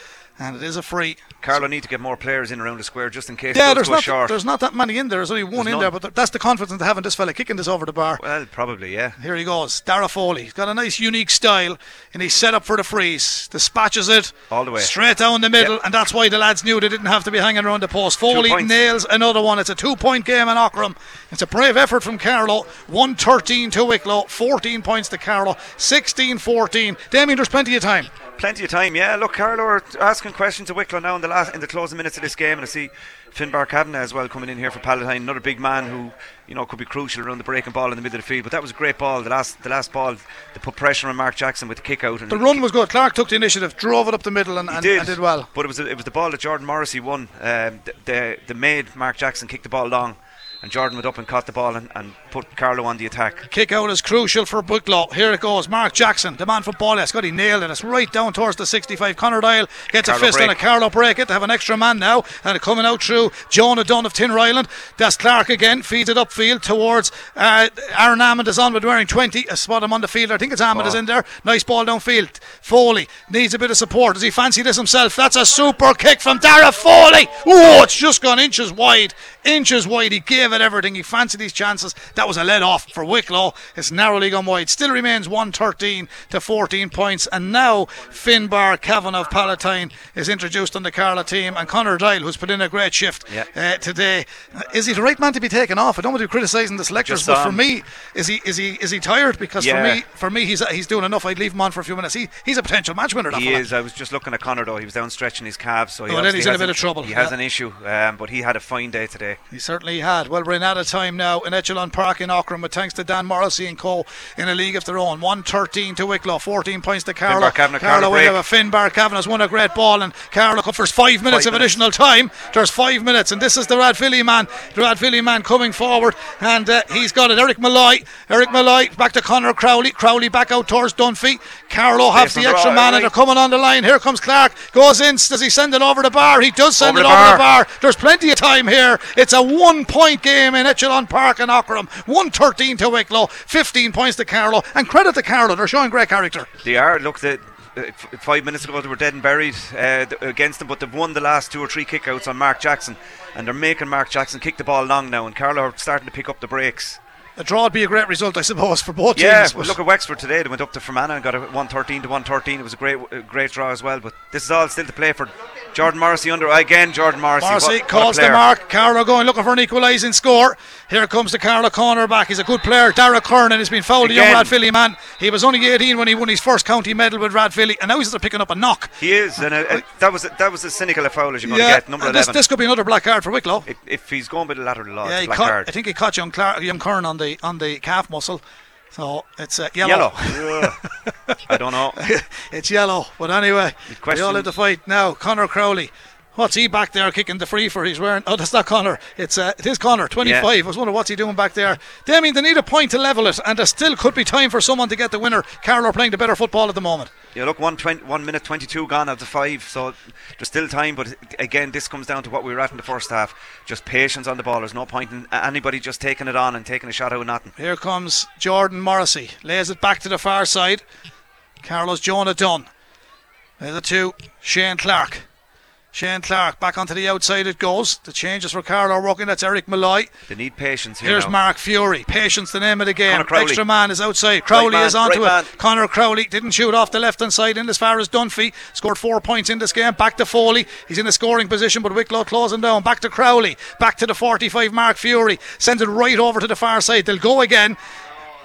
And it is a free. Carlow need to get more players in around the square just in case Yeah, there's not short. there's not that many in there. There's only one There's in none. there, but th- that's the confidence they having this fella kicking this over the bar. Well, probably, yeah. Here he goes, Dara Foley. He's got a nice, unique style, and he's set up for the freeze. Dispatches it All the way. straight down the middle, Yep. and that's why the lads knew they didn't have to be hanging around the post. Foley nails another one. It's a two-point game in Aughrim. It's a brave effort from Carlow. 113 to Wicklow, 14 points to Carlow, 16-14. Damien, there's plenty of time. Plenty of time, yeah. Look, Carlow are asking questions to Wicklow now in the last in the closing minutes of this game, and I see Finbar Kavanagh as well coming in here for Palatine, another big man who you know could be crucial around the breaking ball in the middle of the field. But that was a great ball. The last the last ball, they put pressure on Mark Jackson with the kick out. And The run was good. Clark took the initiative, drove it up the middle, and, and, did, and did well. But it was it was the ball that Jordan Morrissey won. Um, the, the the made Mark Jackson kick the ball long, and Jordan went up and caught the ball and, and put Carlow on the attack. Kick out is crucial for Wicklow. Here it goes. Mark Jackson, the man for ball. Yes, got he nailed it. It's right down towards the 65. Connor Doyle gets a fist on break. it. Carlow break it. They have an extra man now. And coming out through Jonah Dunn of Tin Ryland. That's Clark again. Feeds it upfield towards uh, Aaron Hammond is on with wearing 20. A spot him on the field. I think it's Hammond Oh. is in there. Nice ball downfield. Foley needs a bit of support. Does he fancy this himself? That's a super kick from Dara Foley. Oh, it's just gone inches wide. Inches wide. He gave it everything. He fancied these chances. That was a let off for Wicklow. It's narrowly gone wide. Still remains 113 to 14 points. And now Finbar Kavanagh of Palatine is introduced on the Carlow team. And Connor Doyle, who's put in a great shift Yeah. uh, today. Is he the right man to be taken off? I don't want to be criticising the selectors, Just, but for um, me, is he is he is he tired? Because for me, for me, he's he's doing enough. I'd leave him on for a few minutes. He he's a potential match winner. He is. I was just looking at Connor though. He was down stretching his calves, so he Oh, then he's in a bit of trouble. He has an issue, um, but he had a fine day today. He certainly had. Well, we're in out of time now in Echelon Park in Aughrim, with thanks to Dan Morrissey and Co. in a league of their own. 113 to Wicklow, 14 points to Carlow. Finbar Carlow will have a Finbar Kavanagh's won a great ball, and Carlow offers five minutes Five of minutes. additional time. There's five minutes, and this is the Rathvilly man. The Rathvilly man coming forward, and uh, he's got it. Eric Malloy. Eric Malloy back to Connor Crowley. Crowley back out towards Dunphy. Carlow have Space the extra man, and they're coming on the line. Here comes Clark. Goes in. Does he send it over the bar? He does send Over it the over the bar. There's plenty of time here. It's a one point game in Echelon Park in Aughrim. 113 to Wicklow, 15 points to Carlow. And credit to Carlow, they're showing great character. They are. Look, the, uh, five minutes ago they were dead and buried uh, against them, but they've won the last two or three kickouts on Mark Jackson, and they're making Mark Jackson kick the ball long now, and Carlow are starting to pick up the breaks. A draw would be a great result, I suppose, for both Yeah, teams. well, look at Wexford today. They went up to Fermanagh and got a 113 to 113. It was a great, a great draw as well. But this is all still to play for. Jordan Morrissey under again. Jordan Morrissey. Morrissey what- what calls the mark. Carlow going looking for an equalising score. Here comes the Carlow corner back. He's a good player. Dara Kernan has been fouled, the young Again. Man. He was only 18 when he won his first county medal with Rathvilly, and now he's picking up a knock. He is, and uh, uh, that was that was as cynical a foul as you're going to yeah, get. Number and this, this could be another black card for Wicklow. if, if he's going by the lateral law, Yeah, he a black caught, card. I think he caught young, Clark, young Kern on the on the calf muscle. So it's uh, yellow. Yellow. I don't know. it's yellow. But anyway, we all have the fight now. Connor Crowley. What's he back there kicking the free for? He's wearing. Oh, that's not Connor. It's uh, it is Connor. Twenty-five. Yeah. I was wondering what's he doing back there. Damien, they need a point to level it, and there still could be time for someone to get the winner. Carlow are playing the better football at the moment. Yeah, look, one, 20, one minute 22 gone out of the five, so there's still time. But again, this comes down to what we were at in the first half. Just patience on the ball. There's no point in anybody just taking it on and taking a shot out of nothing. Here comes Jordan Morrissey. Lays it back to the far side. Carlow's Jonah Dunn. There's the two. Shane Clark. Shane Clark back onto the outside it goes. The changes for Carlow working. That's Eric Malloy. They need patience here. Here's now. Mark Fury. Patience, the name of the game. Extra man is outside. Crowley man, is onto right it. man. Connor Crowley didn't shoot off the left hand side in as far as Dunphy. Scored four points in this game. Back to Foley. He's in a scoring position, but Wicklow closing down. Back to Crowley. Back to the 45. Mark Fury sends it right over to the far side. They'll go again.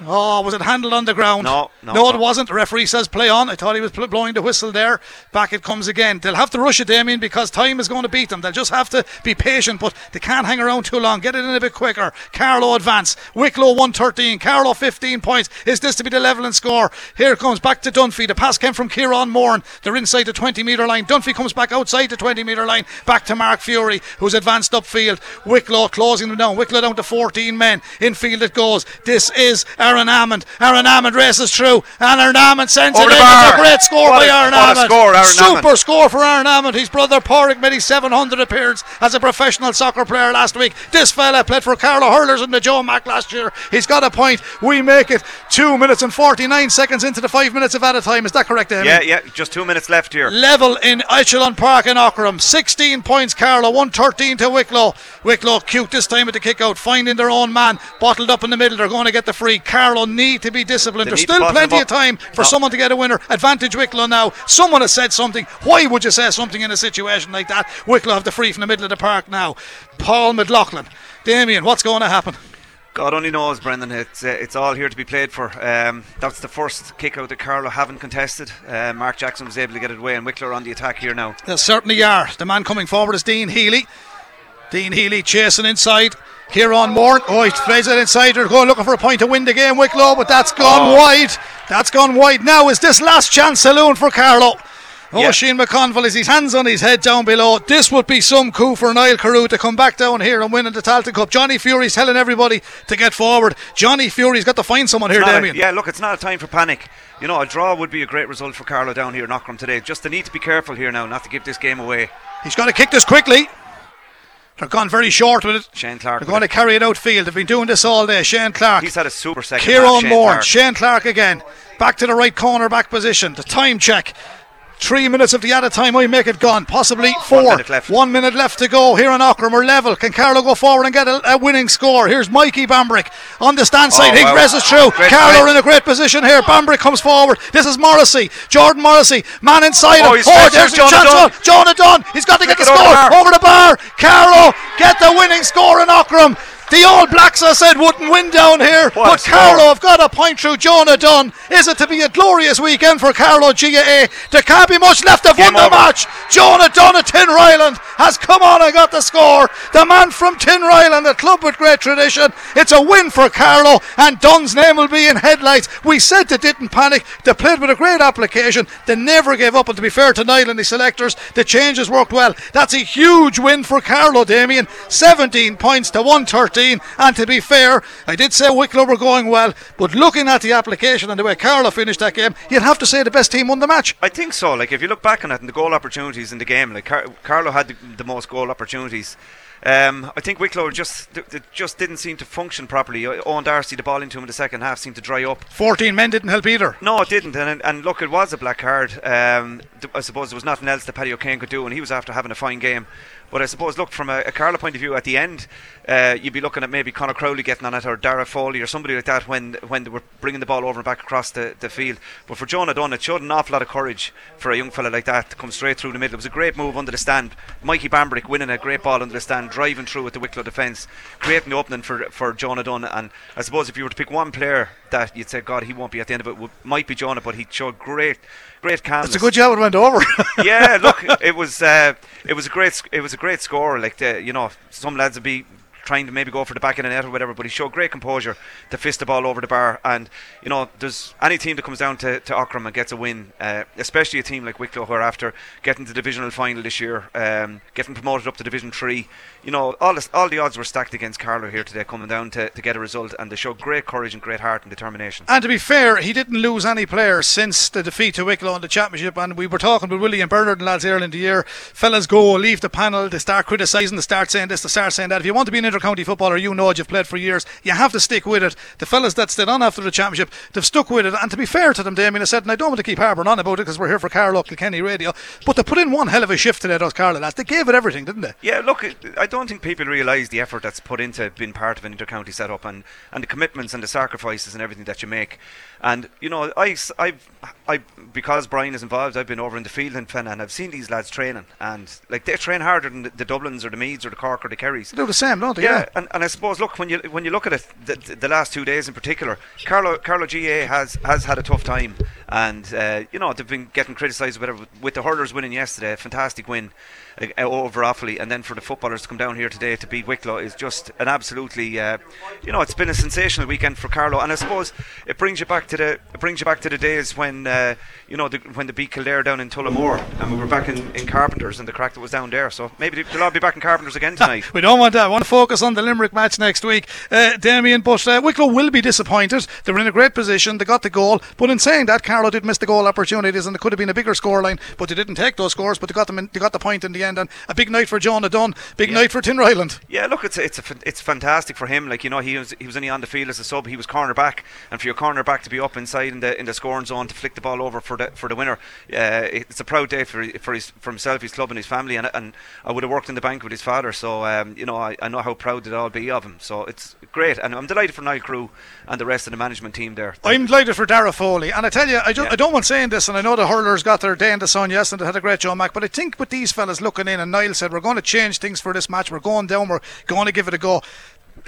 Oh, was it handled on the ground? No, no, no, it wasn't. The referee says play on. I thought he was blowing the whistle there. Back it comes again. They'll have to rush it, Damien, because time is going to beat them. They'll just have to be patient, but they can't hang around too long. Get it in a bit quicker. Carlow advance. Wicklow 113. Carlow 15 points. Is this to be the level and score? Here it comes back to Dunphy. The pass came from Kieran Moran. They're inside the 20 metre line. Dunphy comes back outside the 20 metre line. Back to Mark Fury, who's advanced upfield. Wicklow closing them down. Wicklow down to 14 men. Infield it goes. This is a Aaron Hammond. Aaron Hammond races through, and Aaron Hammond sends Over it in. It's a great score What by Aaron what a Hammond. score, Aaron Super score for Aaron Hammond. His brother Porrick made his 700 appearance as a professional soccer player last week. This fella played for Carlow Hurlers in the Joe Mac last year. He's got a point. We make it two minutes and 49 seconds into the five minutes of added time. Is that correct, Amy? Yeah, yeah, just two minutes left here. Level in Echelon Park in Aughrim. 16 points, Carlow. 113 to Wicklow. Wicklow cute this time at the kick out, finding their own man. Bottled up in the middle. They're going to get the free. Carlow need to be disciplined. They There's still plenty of time for No. someone to get a winner. Advantage Wicklow now. Someone has said something. Why would you say something in a situation like that? Wicklow have the free from the middle of the park now. Paul McLaughlin. Damien, what's going to happen? God only knows, Brendan. It's uh, it's all here to be played for. Um, that's the first kick out that Carlow haven't contested. Uh, Mark Jackson was able to get it away, and Wicklow on the attack here now. They certainly are. The man coming forward is Dean Healy. Dean Healy chasing inside. Kieran Moore. Oh, he plays it inside. They're going looking for a point to win the game, Wicklow, but that's gone Oh. wide. That's gone wide. Now is this last chance saloon for Carlow. Oh, Yeah. Sheen McConville is his hands on his head down below. This would be some coup for Niall Carew to come back down here and win the Tailteann Cup. Johnny Fury's telling everybody to get forward. Johnny Fury's got to find someone here, Not a- Damien. yeah, look, it's not a time for panic. You know, a draw would be a great result for Carlow down here in Aughrim today. Just they need to be careful here now, not to give this game away. He's got to kick this quickly. They're gone very short with it. Shane Clark. They're going to carry it outfield. They've been doing this all day. Shane Clark. He's had a super second. Kieran Moore. Shane Clark again. Back to the right corner back position. The time check. Three minutes of the added time, I make it gone. Possibly four. minute left. One minute left to go here in Aughrim. We're level. Can Carlow go forward and get a, a winning score? Here's Mikey Bambrick on the stand oh, side. Oh, he wow. through. Great Carlow in a great position here. Bambrick comes forward. This is Morrissey. Jordan Morrissey. Man inside Oh, him. Oh, there's Jonah chance. Jonah Dunn. He's got to get the it over score. the. Over the bar. Carlow get the winning score in Aughrim. The All Blacks, I said, wouldn't win down here, What but. Carlow have got a point through Jonah Dunn. Is it to be a glorious weekend for Carlow GAA? There can't be much left. They've won the match. Jonah Dunn of Tin Ryland has come on and got the score. The man from Tin Ryland, a club with great tradition. It's a win for Carlow, and Dunn's name will be in headlights. We said they didn't panic. They played with a great application. They never gave up. And to be fair to Niall and the selectors, the changes worked well. That's a huge win for Carlow, Damien. 17 points to 113. And to be fair, I did say Wicklow were going well, but looking at the application and the way Carlow finished that game, you'd have to say the best team won the match. I think so. Like if you look back on it and the goal opportunities in the game, like Car- Carlow had the, the most goal opportunities. Um, I think Wicklow just th- th- just didn't seem to function properly. Owen Darcy, the ball into him in the second half, seemed to dry up. 14 men didn't help either. No, it didn't. And, and look, it was a black card. Um, th- I suppose there was nothing else that Paddy O'Kane could do, and he was after having a fine game. But I suppose, look, from a, a Carlow point of view, at the end, uh, you'd be looking at maybe Conor Crowley getting on it or Dara Foley or somebody like that when when they were bringing the ball over and back across the, the field. But for Jonah Dunn, it showed an awful lot of courage for a young fella like that to come straight through the middle. It was a great move under the stand. Mikey Bambrick winning a great ball under the stand, driving through with the Wicklow defence, creating the opening for, for Jonah Dunn. And I suppose if you were to pick one player that you'd say, God, he won't be at the end of it, might be Jonah, but he showed great, great calmness It's a good job it went over. yeah, look, it was uh, it was a great it was a great score. Like the, you know, some lads would be trying to maybe go for the back of the net or whatever, but he showed great composure to fist the ball over the bar. And you know, there's any team that comes down to, to Aughrim and gets a win, uh, especially a team like Wicklow, who are after getting to the divisional final this year, um, getting promoted up to Division Three. You know, all the, all the odds were stacked against Carlow here today, coming down to, to get a result, and they showed great courage and great heart and determination. And to be fair, he didn't lose any players since the defeat to Wicklow in the championship. And we were talking with William Bernard and lads earlier in the year. Fellas go, leave the panel, they start criticising, they start saying this, they start saying that. If you want to be an inter-county footballer, you know you've played for years, you have to stick with it. The fellas that stayed on after the championship, they've stuck with it. And to be fair to them, Damien, I said, and I don't want to keep harbouring on about it because we're here for Carlow Kilkenny Radio, but they put in one hell of a shift today, those Carlow lads. They gave it everything, didn't they? Yeah, look, I don't think people realise the effort that's put into being part of an inter-county setup and, and the commitments and the sacrifices and everything that you make. And you know, I, I've, I, because Brian is involved, I've been over in the field in Fenn and I've seen these lads training, and like they train harder than the, the Dublins or the Meaths or the Cork or the Kerrys. They do the same, don't they? Yeah, and, and I suppose look when you when you look at it, the, the last two days in particular, Carlow Carlow GA has has had a tough time, and uh, you know they've been getting criticised with, with the hurlers winning yesterday. A fantastic win over Offaly, and then for the footballers to come down here today to beat Wicklow is just an absolutely, uh, you know, it's been a sensational weekend for Carlow, and I suppose it brings you back to the it brings you back to the days when uh, you know the, when they beat Kildare down in Tullamore, and we were back in, in Carpenters, and the crack that was down there. So maybe they'll all be back in Carpenters again tonight. we don't want that. I want to focus on the Limerick match next week, uh, Damien. But uh, Wicklow will be disappointed. They were in a great position. They got the goal, but in saying that, Carlow did miss the goal opportunities, and it could have been a bigger scoreline, but they didn't take those scores. But they got them. In, they got the point in the end, and a big night for Jonah Dunn. Big yeah. night for Tinryland. Yeah, look, it's it's a, it's fantastic for him. Like you know, he was he was only on the field as a sub. He was corner back, and for your corner back to be up inside in the in the scoring zone to flick the ball over for the for the winner, uh, it's a proud day for for his for himself, his club, and his family. And and I would have worked in the bank with his father, so um, you know I, I know how proud they'd all be of him. So it's great, and I'm delighted for Niall Carew and the rest of the management team there. I'm delighted for Dara Foley, and I tell you, I, just, yeah. I don't want saying this, and I know the hurlers got their day in the sun yesterday, they had a great Joe Mac, but I think with these fellas looking in, and Niall said we're going to change things for this match. We're going down. We're going to give it a go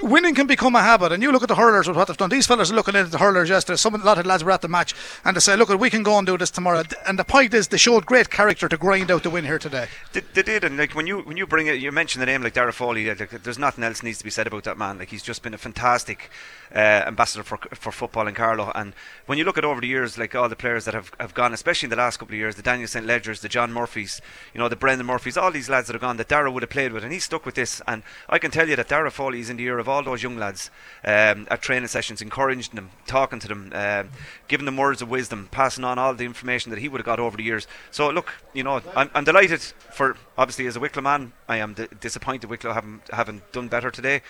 winning can become a habit. And you look at the hurlers with what they've done. These fellas are looking at the hurlers yesterday. Some a lot of lads were at the match and they say, "Look, we can go and do this tomorrow." And the point is, they showed great character to grind out the win here today. They, they did, and like when you when you bring it, you mention the name like Dara Foley. Like, there's nothing else needs to be said about that man. Like he's just been a fantastic uh, ambassador for for football in Carlow. And when you look at over the years, like all the players that have, have gone, especially in the last couple of years, the Daniel St Ledgers, the John Murphys, you know, the Brendan Murphys, all these lads that have gone that Dara would have played with, and he's stuck with this. And I can tell you that Dara Foley is in the of all those young lads um, at training sessions, encouraging them, talking to them, uh, giving them words of wisdom, passing on all the information that he would have got over the years. So look, you know, I'm, I'm delighted for obviously as a Wicklow man, I am d- disappointed Wicklow haven't haven't done better today,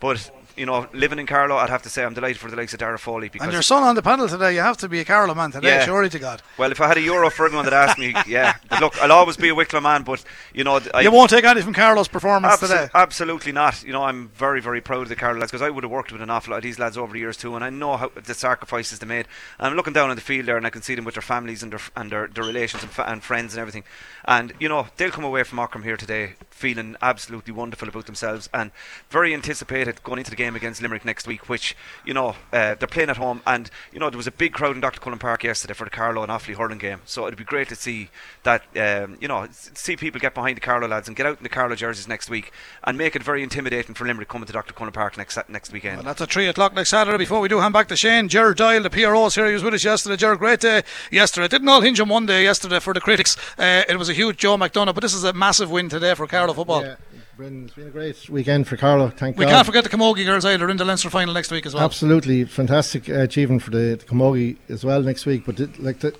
but you know, living in Carlow, I'd have to say I'm delighted for the likes of Dara Foley. Because and your son on the panel today, you have to be a Carlow man today, yeah. surely to God. Well, if I had a euro for everyone that asked me, yeah. Look, I'll always be a Wicklow man, but, you know. I, you won't take anything from Carlow's performance abso- today? Absolutely not. You know, I'm very, very proud of the Carlow lads because I would have worked with an awful lot of these lads over the years too, and I know how the sacrifices they made. And I'm looking down on the field there and I can see them with their families and their, and their, their relations and, fa- and friends and everything. And, you know, they'll come away from Aughrim here today feeling absolutely wonderful about themselves and very anticipated going into the game against Limerick next week, which, you know, uh, they're playing at home. And, you know, there was a big crowd in Dr. Cullen Park yesterday for the Carlow and Offaly hurling game. So it'd be great to see that, um, you know, see people get behind the Carlow lads and get out in the Carlow jerseys next week and make it very intimidating for Limerick coming to Dr. Cullen Park next next weekend. Well, that's at 3 o'clock next Saturday. Before we do hand back to Shane, Gerard Doyle, the PRO's here. He was with us yesterday. Gerard, great day yesterday. It didn't all hinge on one day yesterday for the critics. Uh, it was a huge Joe McDonagh, but this is a massive win today for Carlow football. Yeah. Brendan, it's been a great weekend for Carlow. Thank we God. can't forget the Camogie girls either in the Leinster final next week as well. Absolutely fantastic uh, achievement for the, the Camogie as well next week. But like the,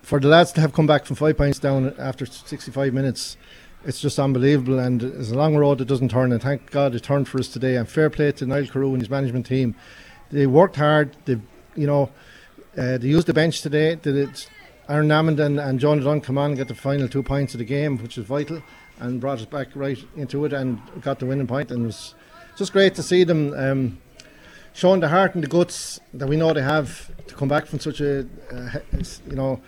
for the lads to have come back from five points down after 65 minutes, it's just unbelievable. And it's a long road that doesn't turn. And thank God it turned for us today. And fair play to Niall Carew and his management team. They worked hard. They, you know, uh, they used the bench today. Did it? Aaron Hammond and, and John Dunn come on and get the final two points of the game, which is vital and brought us back right into it and got the winning point. And it was just great to see them um, showing the heart and the guts that we know they have to come back from such a uh, you know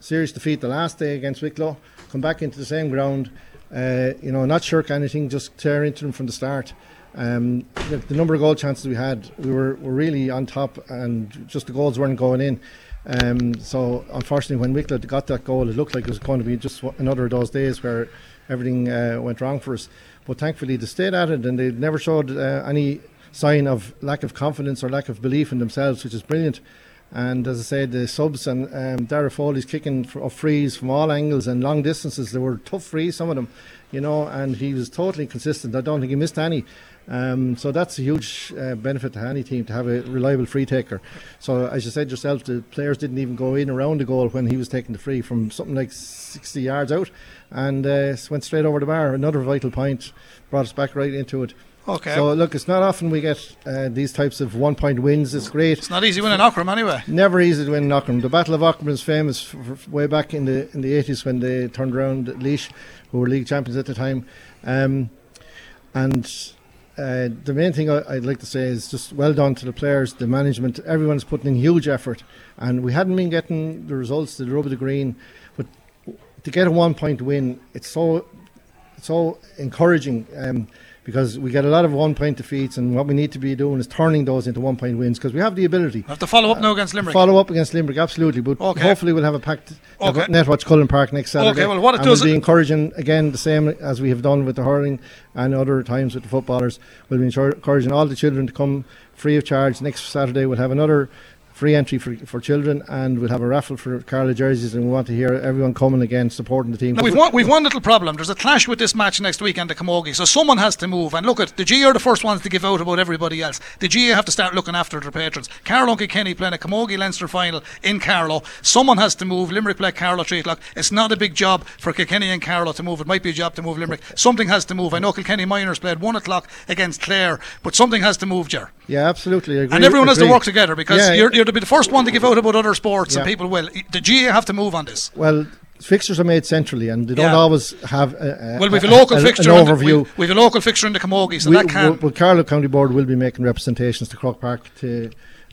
serious defeat the last day against Wicklow, come back into the same ground. Uh, you know, not shirk anything, just tear into them from the start. Um, the, the, number of goal chances we had, we were, were really on top, and just the goals weren't going in. Um, so unfortunately, when Wicklow got that goal, it looked like it was going to be just another of those days where everything uh, went wrong for us. But thankfully, they stayed at it and they never showed uh, any sign of lack of confidence or lack of belief in themselves, which is brilliant. And as I said, the subs and um, Dara Foley's kicking for, frees from all angles and long distances. They were tough frees, some of them, you know, and he was totally consistent. I don't think he missed any. Um, so that's a huge uh, benefit to any team to have a reliable free taker. So as you said yourself, the players didn't even go in around the goal when he was taking the free from something like 60 yards out, and uh, went straight over the bar. Another vital point brought us back right into it. Okay. So look, it's not often we get uh, these types of one-point wins. It's great. It's not easy winning Aughrim anyway. Never easy to win Aughrim. The Battle of Aughrim is famous for, for way back in the in the 80s when they turned around Laois, who were league champions at the time, um, and uh, the main thing I, would like to say is just well done to the players, the management. Everyone's putting in huge effort, and we hadn't been getting the results, the rub the green, but to get a one-point win, it's so it's so encouraging um, because we get a lot of one point defeats, and what we need to be doing is turning those into one point wins because we have the ability. Have to follow up now against Limerick. Follow up against Limerick, absolutely. But Okay. hopefully we'll have a packed Okay. Netwatch Cullen Park next Saturday. Okay, well, what it and does- we'll be encouraging again the same as we have done with the hurling and other times with the footballers. We'll be encouraging all the children to come free of charge next Saturday. We'll have another free entry for, for children and we'll have a raffle for Carlow jerseys and we want to hear everyone coming again supporting the team. Now we've one, we've one little problem. There's a clash with this match next weekend at Camogie, so someone has to move. And look at the GA are the first ones to give out about everybody else. The GA have to start looking after their patrons. Carlow and Kenny playing a Camogie Leinster final in Carlow. Someone has to move. Limerick play Carlow three o'clock. It's not a big job for Kilkenny and Carlow to move. It might be a job to move Limerick. Something has to move. I know Kilkenny Minors played one o'clock against Clare, but something has to move, Ger. yeah, absolutely. Agree, And everyone has to agree. work together because Yeah, you're, you're to be the first one to give out about other sports, and people will. The GA have to move on this. Well, fixtures are made centrally, and they don't Yeah. always have a, a, Well, we've a a- local a- fixture. an in the- overview. we, we've a local fixture in the Camogie, so we, that can. But Carlow County Board will be making representations to Croke Park to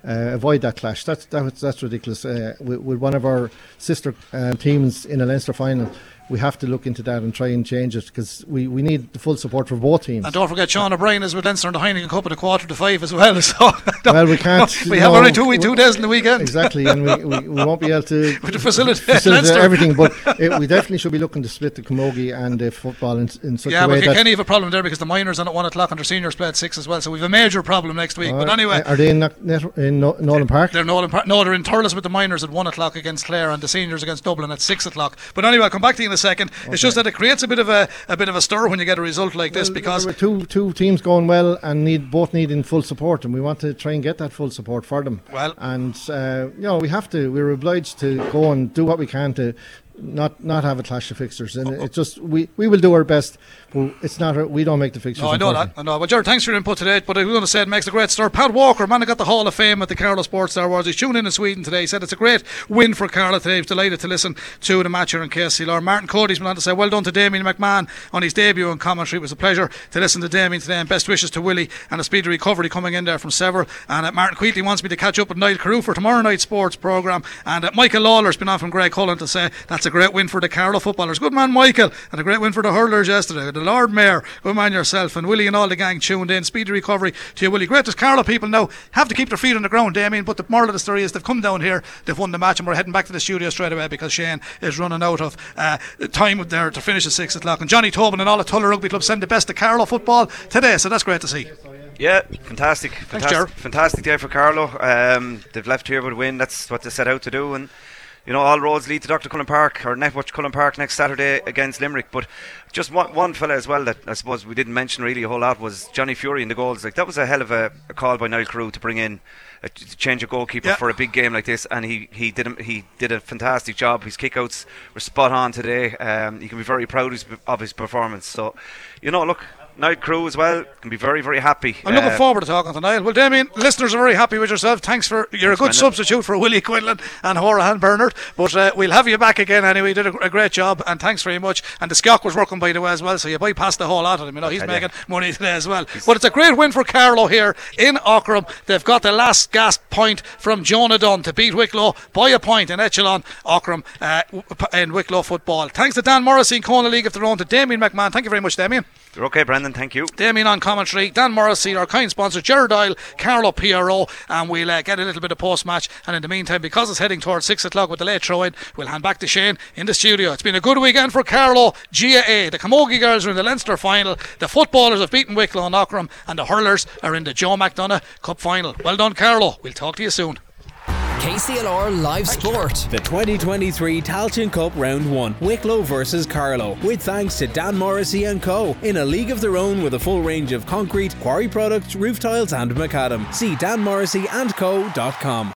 uh, avoid that clash. That's that's, that's ridiculous. Uh, with, with one of our sister uh, teams in a Leinster final, we have to look into that and try and change it because we, we need the full support for both teams. and don't forget, Sean O'Brien is with Leinster in the Heineken Cup at a quarter to five as well. So well, we can't. we have only two, two days in the weekend. Exactly, and we, we, we won't be able to the facilitate everything. But it, we definitely should be looking to split the camogie and the football in, in such Yeah, a but way that. Kilkenny have a problem there because the minors on at one o'clock and their seniors play at six as well. So we've a major problem next week. but Uh, anyway, are they in, Net- in No- Nolan Park? They're Nolan Par- no, they're in Thurles with the minors at one o'clock against Clare and the seniors against Dublin at six o'clock. But anyway, I'll come back to you in a second. It's just that it creates a bit of a, a bit of a stir when you get a result like this because two two teams going well and need both needing full support, and we want to try and get that full support for them. Well- and uh, you know we have to. We're obliged to go and do what we can to not not have a clash of fixtures, and it's just we, we will do our best, it's not. our- We don't make the fixtures. No, I know that. I know. Well, Jared, thanks for your input today. But I was going to say it makes a great start. Pat Walker, man, who got the Hall of Fame at the Carlow Sports Star Awards. He's tuned in in Sweden today. He said it's a great win for Carlow today. He's delighted to listen to the match here in KCLR. Martin Cody's been on to say, well done to Damien McMahon on his debut in commentary. It was a pleasure to listen to Damien today. And best wishes to Willie and a speedy recovery coming in there from Sever. And uh, Martin Queatley wants me to catch up with Niall Carew for tomorrow night's sports programme. And uh, Michael Lawler's been on from Graiguecullen to say that's a great win for the Carlow footballers. Good man, Michael. And a great win for the hurlers yesterday. The Lord Mayor, good man yourself. And Willie and all the gang tuned in. Speedy recovery to you, Willie. Great as Carlow people now have to keep their feet on the ground, Damien. But the moral of the story is they've come down here, they've won the match, and we're heading back to the studio straight away because Shane is running out of uh, time there to finish at six o'clock. And Johnny Tobin and all the Tullow Rugby Club send the best to Carlow football today, so that's great to see. Yeah, fantastic, fantastic, fantastic day for Carlow. Um, they've left here with a win. That's what they set out to do, and you know all roads lead to Dr. Cullen Park or Netwatch Cullen Park next Saturday against Limerick. But just one, one fella as well that I suppose we didn't mention really a whole lot was Johnny Fury in the goals. Like that was a hell of a, a call by Niall Carew to bring in. A, to change a goalkeeper Yeah. for a big game like this, and he he did a, he did a fantastic job. His kickouts were spot on today. Um, you can be very proud of his, of his performance. So, you know, look, Niall Carew as well can be very very happy. I'm looking Uh, forward to talking to Niall. Well, Damien, listeners are very happy with yourself. Thanks for you're a good substitute for Willie Quinlan and Horahan Bernard. But uh, we'll have you back again anyway. You did a, a great job, and thanks very much. And the Scock was working by the way as well, so you bypassed the whole lot of him. You know, he's making money today as well. But it's a great win for Carlow here in Aughrim. They've got the last gasp point from Jonah Dunn to beat Wicklow by a point in Echelon Aughrim uh, in Wicklow football. Thanks to Dan Morrissey, Kona League of their own, to Damien McMahon. Thank you very much, Damien. You're okay, Brendan. Thank you. Damien on commentary, Dan Morrissey, our kind sponsor, Gerard Dial, Carlow PRO, and we'll uh, get a little bit of post match. And in the meantime, because it's heading towards six o'clock with the late throw in, we'll hand back to Shane in the studio. It's been a good weekend for Carlow GAA. The Camogie girls are in the Leinster final, the footballers have beaten Wicklow and Aughrim, and the hurlers are in the Joe McDonagh Cup final. Well done, Carlow. We'll talk to you soon. KCLR Live Sport. The 2023 Tailteann Cup Round 1, Wicklow versus Carlow, with thanks to Dan Morrissey and Co. In a league of their own with a full range of concrete, quarry products, roof tiles and macadam. See danmorrisseyandco.com.